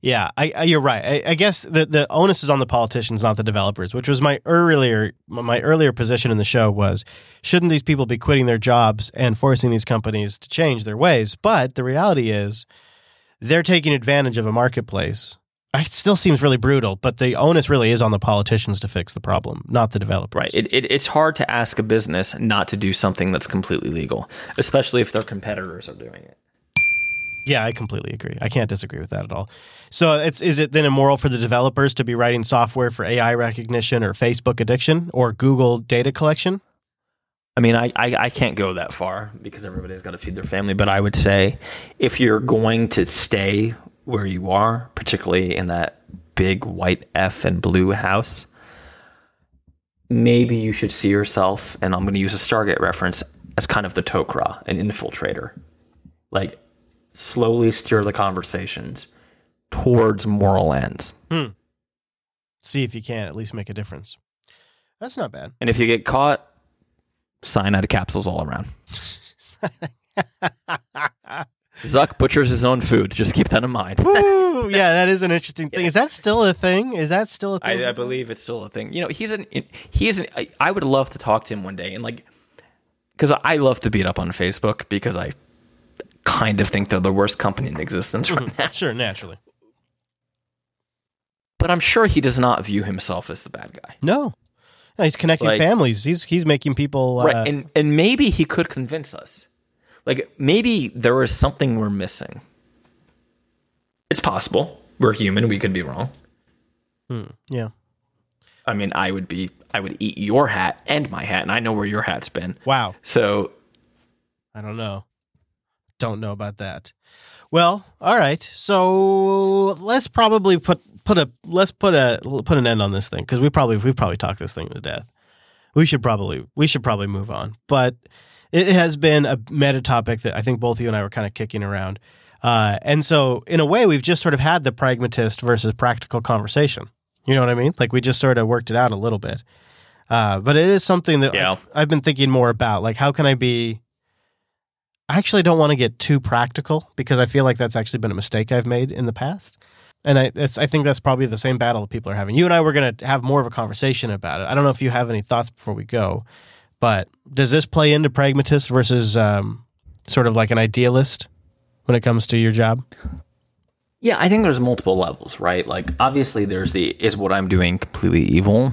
Yeah, I, I, you're right. I, I guess the, the onus is on the politicians, not the developers. Which was my earlier my earlier position in the show was shouldn't these people be quitting their jobs and forcing these companies to change their ways? But the reality is they're taking advantage of a marketplace. It still seems really brutal, but the onus really is on the politicians to fix the problem, not the developers. Right. It, it, it's hard to ask a business not to do something that's completely legal, especially if their competitors are doing it. Yeah, I completely agree. I can't disagree with that at all. So, it's is it then immoral for the developers to be writing software for AI recognition or Facebook addiction or Google data collection? I mean, I, I, I can't go that far because everybody's got to feed their family, but I would say if you're going to stay where you are, particularly in that big white F and blue house, maybe you should see yourself, and I'm going to use a Stargate reference, as kind of the Tok'ra, an infiltrator. Like, slowly steer the conversations towards moral ends. Hmm. See if you can at least make a difference. That's not bad. And if you get caught, cyanide capsules all around. Zuck butchers his own food. Just keep that in mind. Ooh, yeah, that is an interesting thing. Is that still a thing? Is that still a thing? I, I believe it's still a thing. You know, he's an he is an. I, I would love to talk to him one day and like, because I love to beat up on Facebook because I kind of think they're the worst company in existence right now. sure, naturally. But I'm sure he does not view himself as the bad guy. No. No, he's connecting Like- families. He's he's making people uh, right and and maybe he could convince us like maybe there is something we're missing it's possible we're human we could be wrong Hmm. yeah. i mean i would be i would eat your hat and my hat and i know where your hat's been Wow. so I don't know. Don't know about that. Well, all right. So let's probably put put a let's put a put an end on this thing because we probably we probably talked this thing to death. We should probably we should probably move on. But it has been a meta topic that I think both you and I were kind of kicking around. Uh, and so in a way we've just sort of had the pragmatist versus practical conversation. You know what I mean? Like we just sort of worked it out a little bit. Uh, but it is something that Yeah. I, I've been thinking more about. Like how can I be I actually don't want to get too practical because I feel like that's actually been a mistake I've made in the past. And I, I think that's probably the same battle that people are having. You and I were going to have more of a conversation about it. I don't know if you have any thoughts before we go, but does this play into pragmatist versus um, sort of like an idealist when it comes to your job? yeah i think there's multiple levels right like obviously there's the is what i'm doing completely evil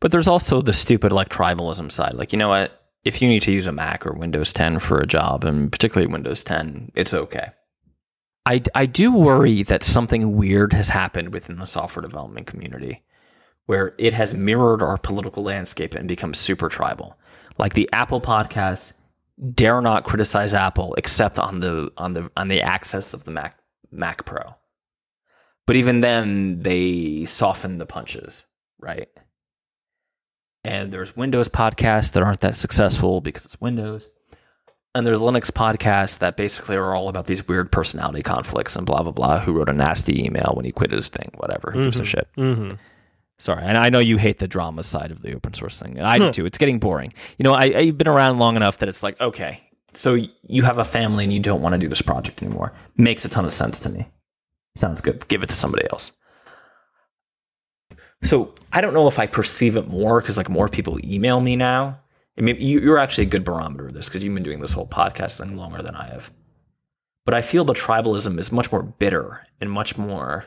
but there's also the stupid like tribalism side like you know what if you need to use a mac or windows 10 for a job and particularly windows 10 it's okay I, I do worry that something weird has happened within the software development community where it has mirrored our political landscape and become super tribal. Like the Apple podcasts dare not criticize Apple except on the on the on the access of the Mac Mac Pro. But even then they soften the punches, right? And there's Windows podcasts that aren't that successful because it's Windows. And there's Linux podcasts that basically are all about these weird personality conflicts and blah blah blah. Who wrote a nasty email when he quit his thing? Whatever. Who gives a shit? Mm-hmm. Sorry, and I know you hate the drama side of the open source thing, and I do too. It's getting boring. You know, I, I've been around long enough that it's like, okay, so you have a family and you don't want to do this project anymore. Makes a ton of sense to me. Sounds good. Give it to somebody else. So I don't know if I perceive it more because like more people email me now. And maybe you, you're actually a good barometer of this because you've been doing this whole podcast thing longer than I have. But I feel the tribalism is much more bitter and much more.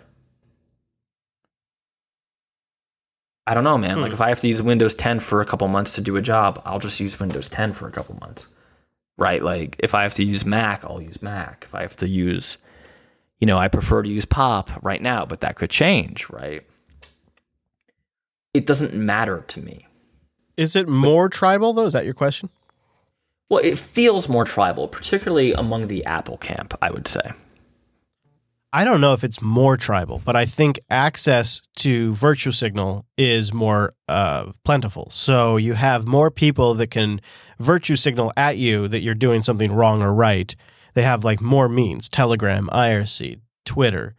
I don't know, man. Hmm. Like if I have to use Windows 10 for a couple months to do a job, I'll just use Windows 10 for a couple months. Right? Like if I have to use Mac, I'll use Mac. If I have to use, you know, I prefer to use Pop right now, but that could change, right? It doesn't matter to me. Is it more tribal though? Is that your question? Well, it feels more tribal, particularly among the Apple camp, I would say. I don't know if it's more tribal, but I think access to virtue signal is more uh, plentiful. So you have more people that can virtue signal at you that you're doing something wrong or right. They have like more means. Telegram, IRC, Twitter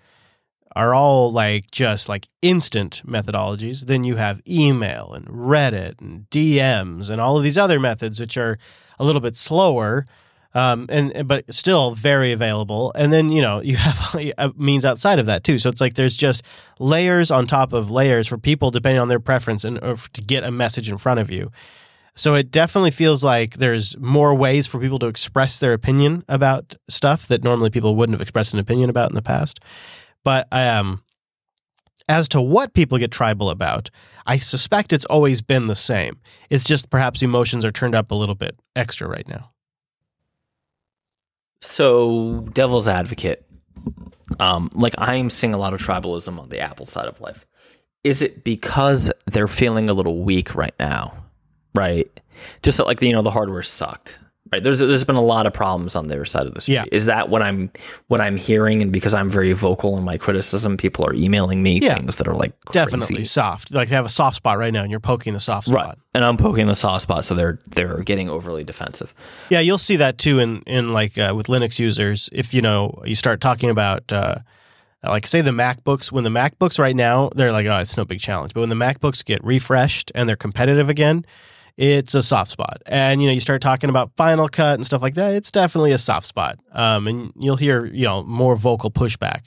are all like just like instant methodologies. Then you have email and Reddit and DMs and all of these other methods which are a little bit slower um, and but still very available. And then you know you have means outside of that too. So it's like there's just layers on top of layers for people depending on their preference and or to get a message in front of you. So it definitely feels like there's more ways for people to express their opinion about stuff that normally people wouldn't have expressed an opinion about in the past. But um, as to what people get tribal about, I suspect it's always been the same. It's just perhaps emotions are turned up a little bit extra right now. So, devil's advocate, um, like I'm seeing a lot of tribalism on the Apple side of life. Is it because they're feeling a little weak right now? Right? Just like you know, the hardware sucked. Right? There's there's been a lot of problems on their side of the street. Yeah. Is that what I'm what I'm hearing? And because I'm very vocal in my criticism, people are emailing me Yeah. things that are like crazy. Definitely soft. Like they have a soft spot right now, and you're poking the soft spot. right. And I'm poking the soft spot, so they're they're getting overly defensive. Yeah, you'll see that too in in like uh, with Linux users. If you know you start talking about uh, like say the MacBooks, when the MacBooks right now they're like, oh, it's no big challenge. But when the MacBooks get refreshed and they're competitive again, it's a soft spot. And you know you start talking about Final Cut and stuff like that, it's definitely a soft spot. Um, and you'll hear you know more vocal pushback.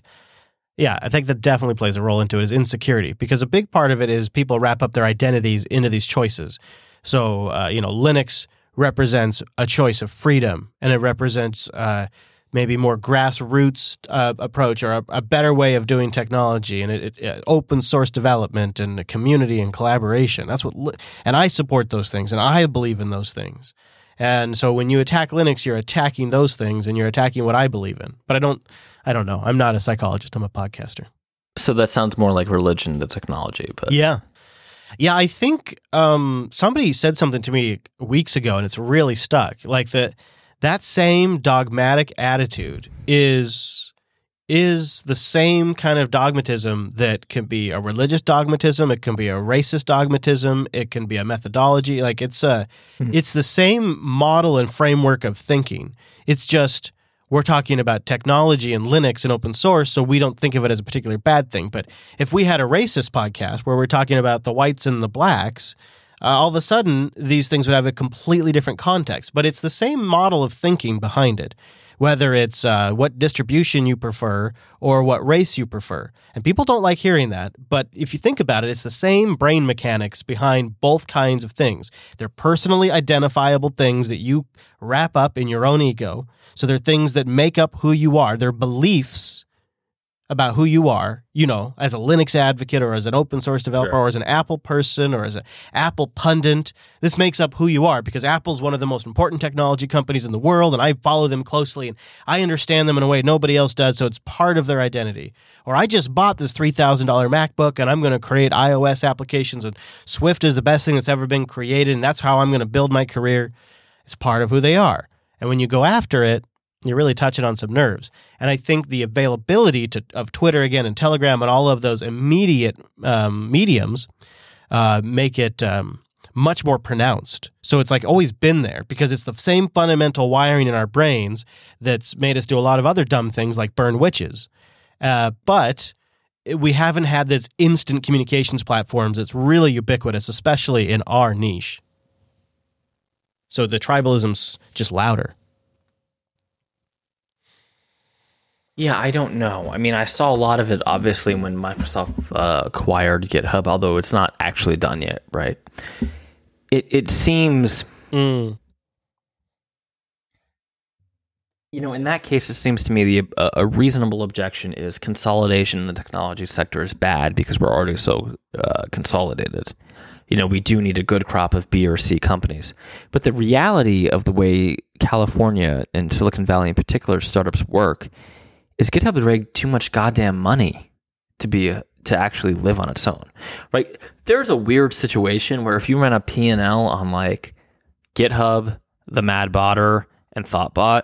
Yeah, I think that definitely plays a role into it is insecurity because a big part of it is people wrap up their identities into these choices. So, uh, you know, Linux represents a choice of freedom and it represents uh, maybe more grassroots uh, approach or a, a better way of doing technology and it, it, uh, open source development and community and collaboration. That's what, li- and I support those things and I believe in those things. And so when you attack Linux, you're attacking those things and you're attacking what I believe in. But I don't, I don't know. I'm not a psychologist. I'm a podcaster. So that sounds more like religion than technology. But Yeah. Yeah, I think um, somebody said something to me weeks ago, and it's really stuck. Like that, that same dogmatic attitude is is the same kind of dogmatism that can be a religious dogmatism, it can be a racist dogmatism, it can be a methodology. Like it's a, hmm. it's the same model and framework of thinking. It's just we're talking about technology and Linux and open source, so we don't think of it as a particular bad thing. But if we had a racist podcast where we're talking about the whites and the blacks, uh, all of a sudden these things would have a completely different context. But it's the same model of thinking behind it, whether it's uh, what distribution you prefer or what race you prefer. And people don't like hearing that. But if you think about it, it's the same brain mechanics behind both kinds of things. They're personally identifiable things that you wrap up in your own ego. So they're things that make up who you are. They're beliefs about who you are, you know, as a Linux advocate or as an open source developer or as an Apple person or as an Apple pundit. This makes up who you are because Apple's one of the most important technology companies in the world and I follow them closely and I understand them in a way nobody else does. So it's part of their identity. Or I just bought this $3,000 MacBook and I'm going to create iOS applications and Swift is the best thing that's ever been created and that's how I'm going to build my career. It's part of who they are. And when you go after it, you're really touching on some nerves. And I think the availability to, of Twitter again and Telegram and all of those immediate um, mediums uh, make it um, much more pronounced. So it's like always been there because it's the same fundamental wiring in our brains that's made us do a lot of other dumb things like burn witches. Uh, but we haven't had this instant communications platforms that's really ubiquitous, especially in our niche. So the tribalism's just louder. Yeah, I don't know. I mean, I saw a lot of it obviously when Microsoft uh, acquired GitHub, although it's not actually done yet, right? It it seems, Mm. you know, in that case, it seems to me the uh, a reasonable objection is consolidation in the technology sector is bad because we're already so uh, consolidated. You know, we do need a good crop of B or C companies, but the reality of the way California and Silicon Valley in particular startups work is GitHub raised too much goddamn money to be a, to actually live on its own. Right? There's a weird situation where if you run a P&L on like GitHub, the Mad Botter, and Thoughtbot,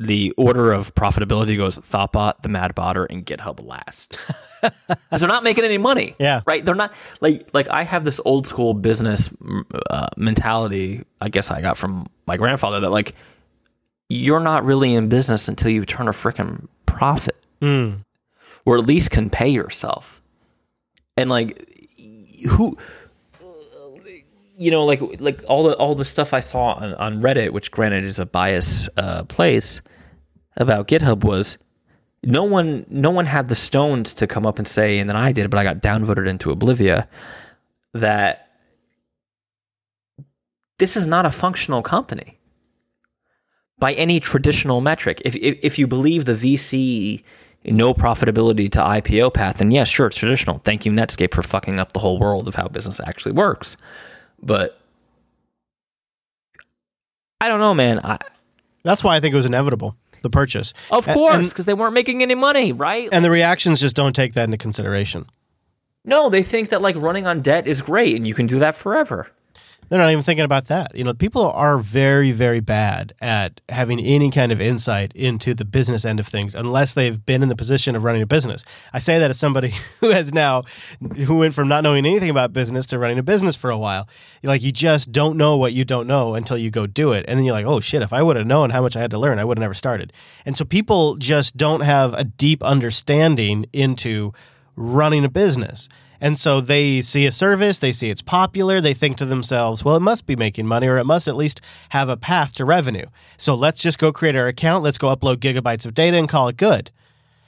the order of profitability goes Thoughtbot, the Mad Botter, and GitHub last. Because they're not making any money. Yeah. Right? They're not like like I have this old school business uh, mentality. I guess I got from my grandfather that like you're not really in business until you turn a freaking profit Mm. or at least can pay yourself. And like who you know like like all the all the stuff I saw on, on Reddit, which granted is a biased uh, place about GitHub was no one no one had the stones to come up and say and then I did but I got downvoted into oblivia that this is not a functional company by any traditional metric. If, if if you believe the VC no profitability to IPO path, then yes, sure, it's traditional. Thank you, Netscape, for fucking up the whole world of how business actually works. But I don't know, man. I, That's why I think it was inevitable, the purchase. of course, because they weren't making any money, right? And the reactions just don't take that into consideration. no, they think that like running on debt is great and you can do that forever. They're not even thinking about that. You know, people are very, very bad at having any kind of insight into the business end of things unless they've been in the position of running a business. I say that as somebody who has now, who went from not knowing anything about business to running a business for a while. Like, you just don't know what you don't know until you go do it. And then you're like, oh shit, if I would have known how much I had to learn, I would have never started. And so people just don't have a deep understanding into running a business. And so they see a service, they see it's popular, they think to themselves, well, it must be making money or it must at least have a path to revenue. So let's just go create our account, let's go upload gigabytes of data and call it good.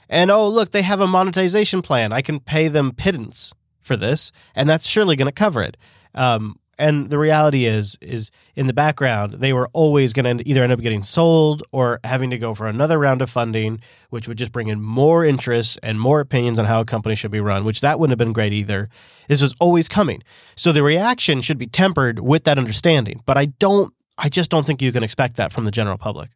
And oh, look, they have a monetization plan. I can pay them pittance for this, and that's surely going to cover it. Um, and the reality is, is in the background, they were always going to either end up getting sold or having to go for another round of funding, which would just bring in more interest and more opinions on how a company should be run. Which that wouldn't have been great either. This was always coming, so the reaction should be tempered with that understanding. But I don't, I just don't think you can expect that from the general public.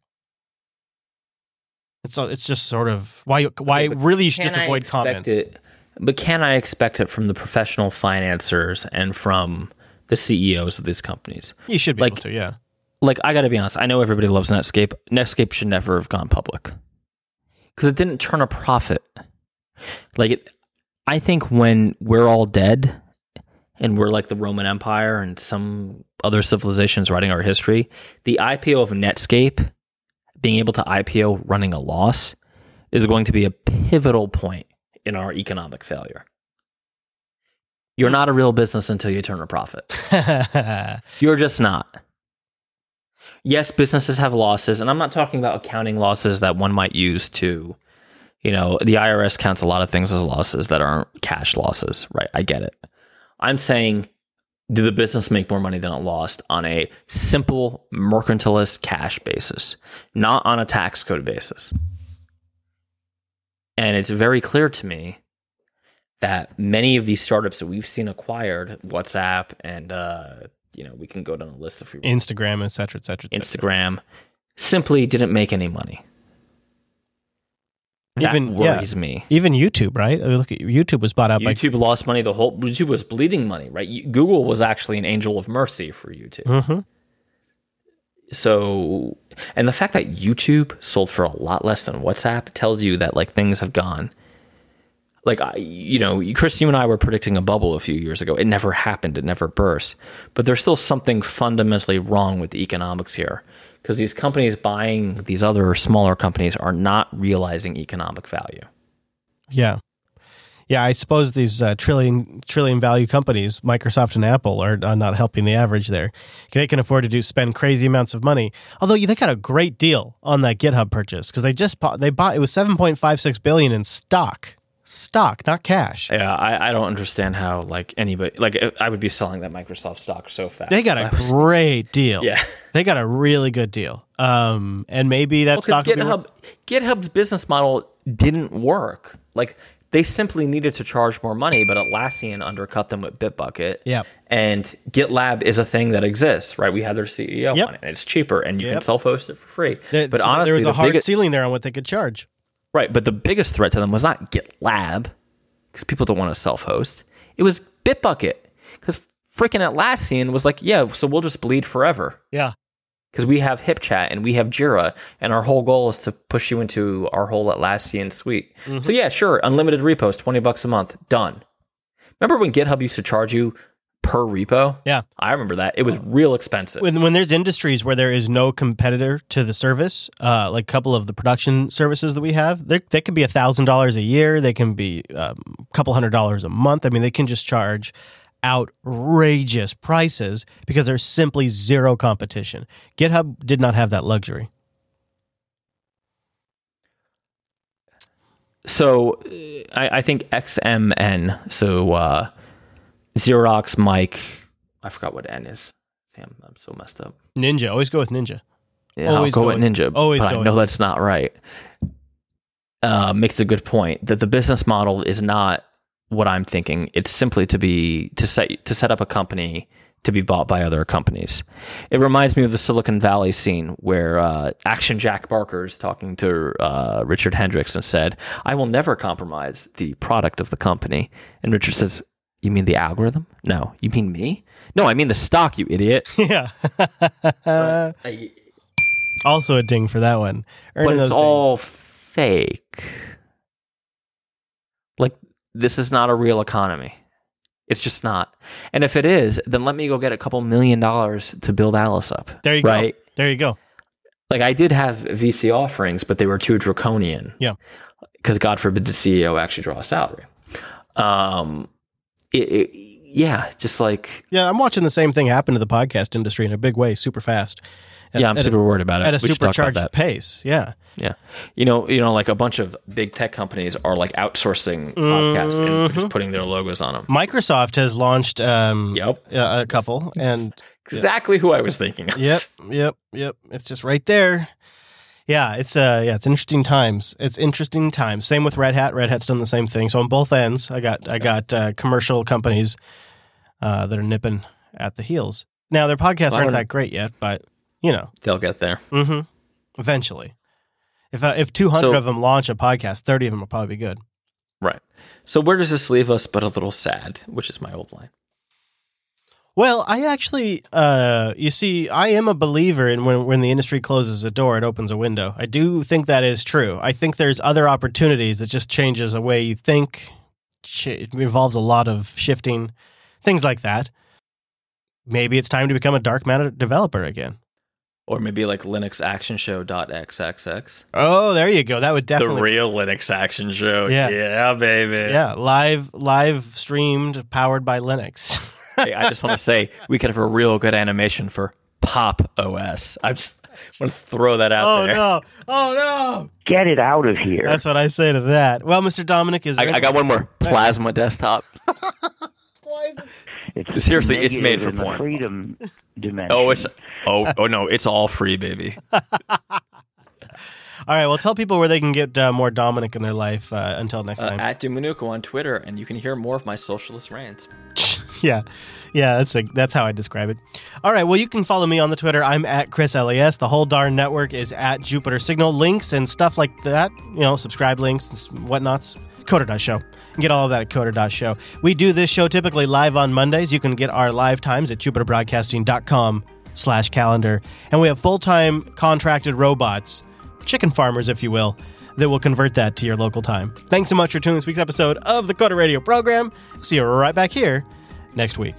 It's it's just sort of why why Okay, really you should just avoid comments. It, but can I expect it from the professional financiers and from the CEOs of these companies? You should be like- able to, yeah. like I got to be honest, I know everybody loves Netscape. Netscape should never have gone public because it didn't turn a profit. Like it, I think when we're all dead and we're like the Roman Empire and some other civilizations writing our history, the IPO of Netscape, being able to IPO running a loss, is going to be a pivotal point in our economic failure. You're not a real business until you turn a profit. You're just not. Yes, businesses have losses, and I'm not talking about accounting losses that one might use to, you know, the IRS counts a lot of things as losses that aren't cash losses, right? I get it. I'm saying, did the business make more money than it lost on a simple mercantilist cash basis, not on a tax code basis? And it's very clear to me that many of these startups that we've seen acquired, WhatsApp and uh, you know, we can go down a list if we want. Instagram, et cetera, et cetera, et cetera. Instagram, simply didn't make any money. That Even- yeah. worries me. Even YouTube, right? I mean, look at YouTube was bought out by YouTube lost money. The whole YouTube was bleeding money, right? Google was actually an angel of mercy for YouTube. Mhm. So, and the fact that YouTube sold for a lot less than WhatsApp tells you that like things have gone like you know, Chris, you and I were predicting a bubble a few years ago. It never happened. It never burst. But there's still something fundamentally wrong with the economics here because these companies buying these other smaller companies are not realizing economic value. Yeah. Yeah, I suppose these uh, trillion trillion value companies, Microsoft and Apple, are, are not helping the average there. They can afford to do spend crazy amounts of money. Although they got a great deal on that GitHub purchase because they just bought, they bought it was seven point five six billion in stock, stock, not cash. Yeah, I, I don't understand how like anybody like I would be selling that Microsoft stock so fast. They got a great deal. Yeah. they got a really good deal. Um, and maybe that Well, stock 'cause will be GitHub worth- GitHub's business model didn't work. Like they simply needed to charge more money, but Atlassian undercut them with Bitbucket. Yeah. And GitLab is a thing that exists, right? We have their CEO Yep. on it, and it's cheaper, and you Yep. can self-host it for free. There- but so honestly, there was the a hard biggest, ceiling there on what they could charge. Right? But the biggest threat to them was not GitLab, because people don't want to self-host. It was Bitbucket, because freaking Atlassian was like, yeah, so we'll just bleed forever Yeah. because we have HipChat and we have Jira, and our whole goal is to push you into our whole Atlassian suite. Mm-hmm. So yeah, sure, unlimited repos, twenty bucks a month, done. Remember when GitHub used to charge you per repo? Yeah. I remember that. It was real expensive. when when there's industries where there is no competitor to the service, uh, like a couple of the production services that we have, they they could be a thousand dollars a year. They can be um, a couple hundred dollars a month. I mean, they can just charge outrageous prices because there's simply zero competition. GitHub did not have that luxury. so uh, I, I think XMN, so uh, Xerox, Mike, I forgot what N is. Damn, I'm so messed up. Ninja, always go with Ninja. Yeah, I'll go go with Ninja, always but I know that's not right. Uh, makes a good point that the business model is not what I'm thinking. It's simply to be to set to set up a company to be bought by other companies. It reminds me of the Silicon Valley scene where uh, Action Jack Barker is talking to uh, Richard Hendricks and said, "I will never compromise the product of the company." And Richard says, "You mean the algorithm? No, you mean me? No, I mean the stock, you idiot." yeah. also a ding for that one. Earning but it's those all fake. Like this is not a real economy. It's just not. And if it is, then let me go get a couple million dollars to build Alice up. There you right? go. There you go. Like I did have VC offerings, but they were too draconian. Yeah. Because God forbid the CEO actually draw a salary. Um, it, it, yeah, just like Yeah, I'm watching the same thing happen to the podcast industry in a big way, super fast. At- yeah, I'm at a- super worried about it. at a We should talk about supercharged pace. Yeah. Yeah, you know, you know, like a bunch of big tech companies are like outsourcing podcasts and Mm-hmm. just putting their logos on them. Microsoft has launched um, Yep. a, a couple, and Exactly who I was thinking of. yep, yep, yep. It's just right there. Yeah, it's uh, yeah, it's interesting times. It's interesting times. Same with Red Hat. Red Hat's done the same thing. So on both ends, I got I got uh, commercial companies uh, that are nipping at the heels. Now their podcasts Well, aren't that great yet, but you know, They'll get there. hmm eventually. If uh, if 200 So- of them launch a podcast, 30 of them will probably be good. Right. So where does this leave us but a little sad, which is my old line. Well, I actually, uh, you see, I am a believer in when when the industry closes a door, it opens a window. I do think that is true. I think there's other opportunities that just changes the way you think. It involves a lot of shifting, things like that. Maybe it's time to become a dark matter developer again. Or maybe like Linux Action Show.xxx. Oh, there you go. That would definitely The real Linux Action Show. Yeah. Yeah, baby. yeah, live live streamed, powered by Linux. Hey, I just want to say we could have a real good animation for Pop OS. I just want to throw that out oh there. Oh no! Oh no! Get it out of here. That's what I say to that. Well, Mr. Dominick is. I, I got one more. Plasma desktop. It's Seriously, it's made for in porn. freedom dimension. Oh, it's oh oh no, it's all free, baby. All right. Well, tell people where they can get uh, more Dominick in their life uh, until next Uh, time. at dominucco on Twitter, and you can hear more of my socialist rants. yeah, yeah. That's a, that's how I describe it. All right. Well, you can follow me on the Twitter. I'm at ChrisLAS. The whole darn network is at Jupiter Signal. Links and stuff like that. You know, subscribe links and whatnots. Coder.show. You get all of that at Coder.show. We do this show typically live on Mondays. You can get our live times at JupiterBroadcasting.com slash calendar. And we have full-time contracted robots, chicken farmers, if you will, that will convert that to your local time. Thanks so much for tuning this week's episode of the Coder Radio program. See you right back here next week.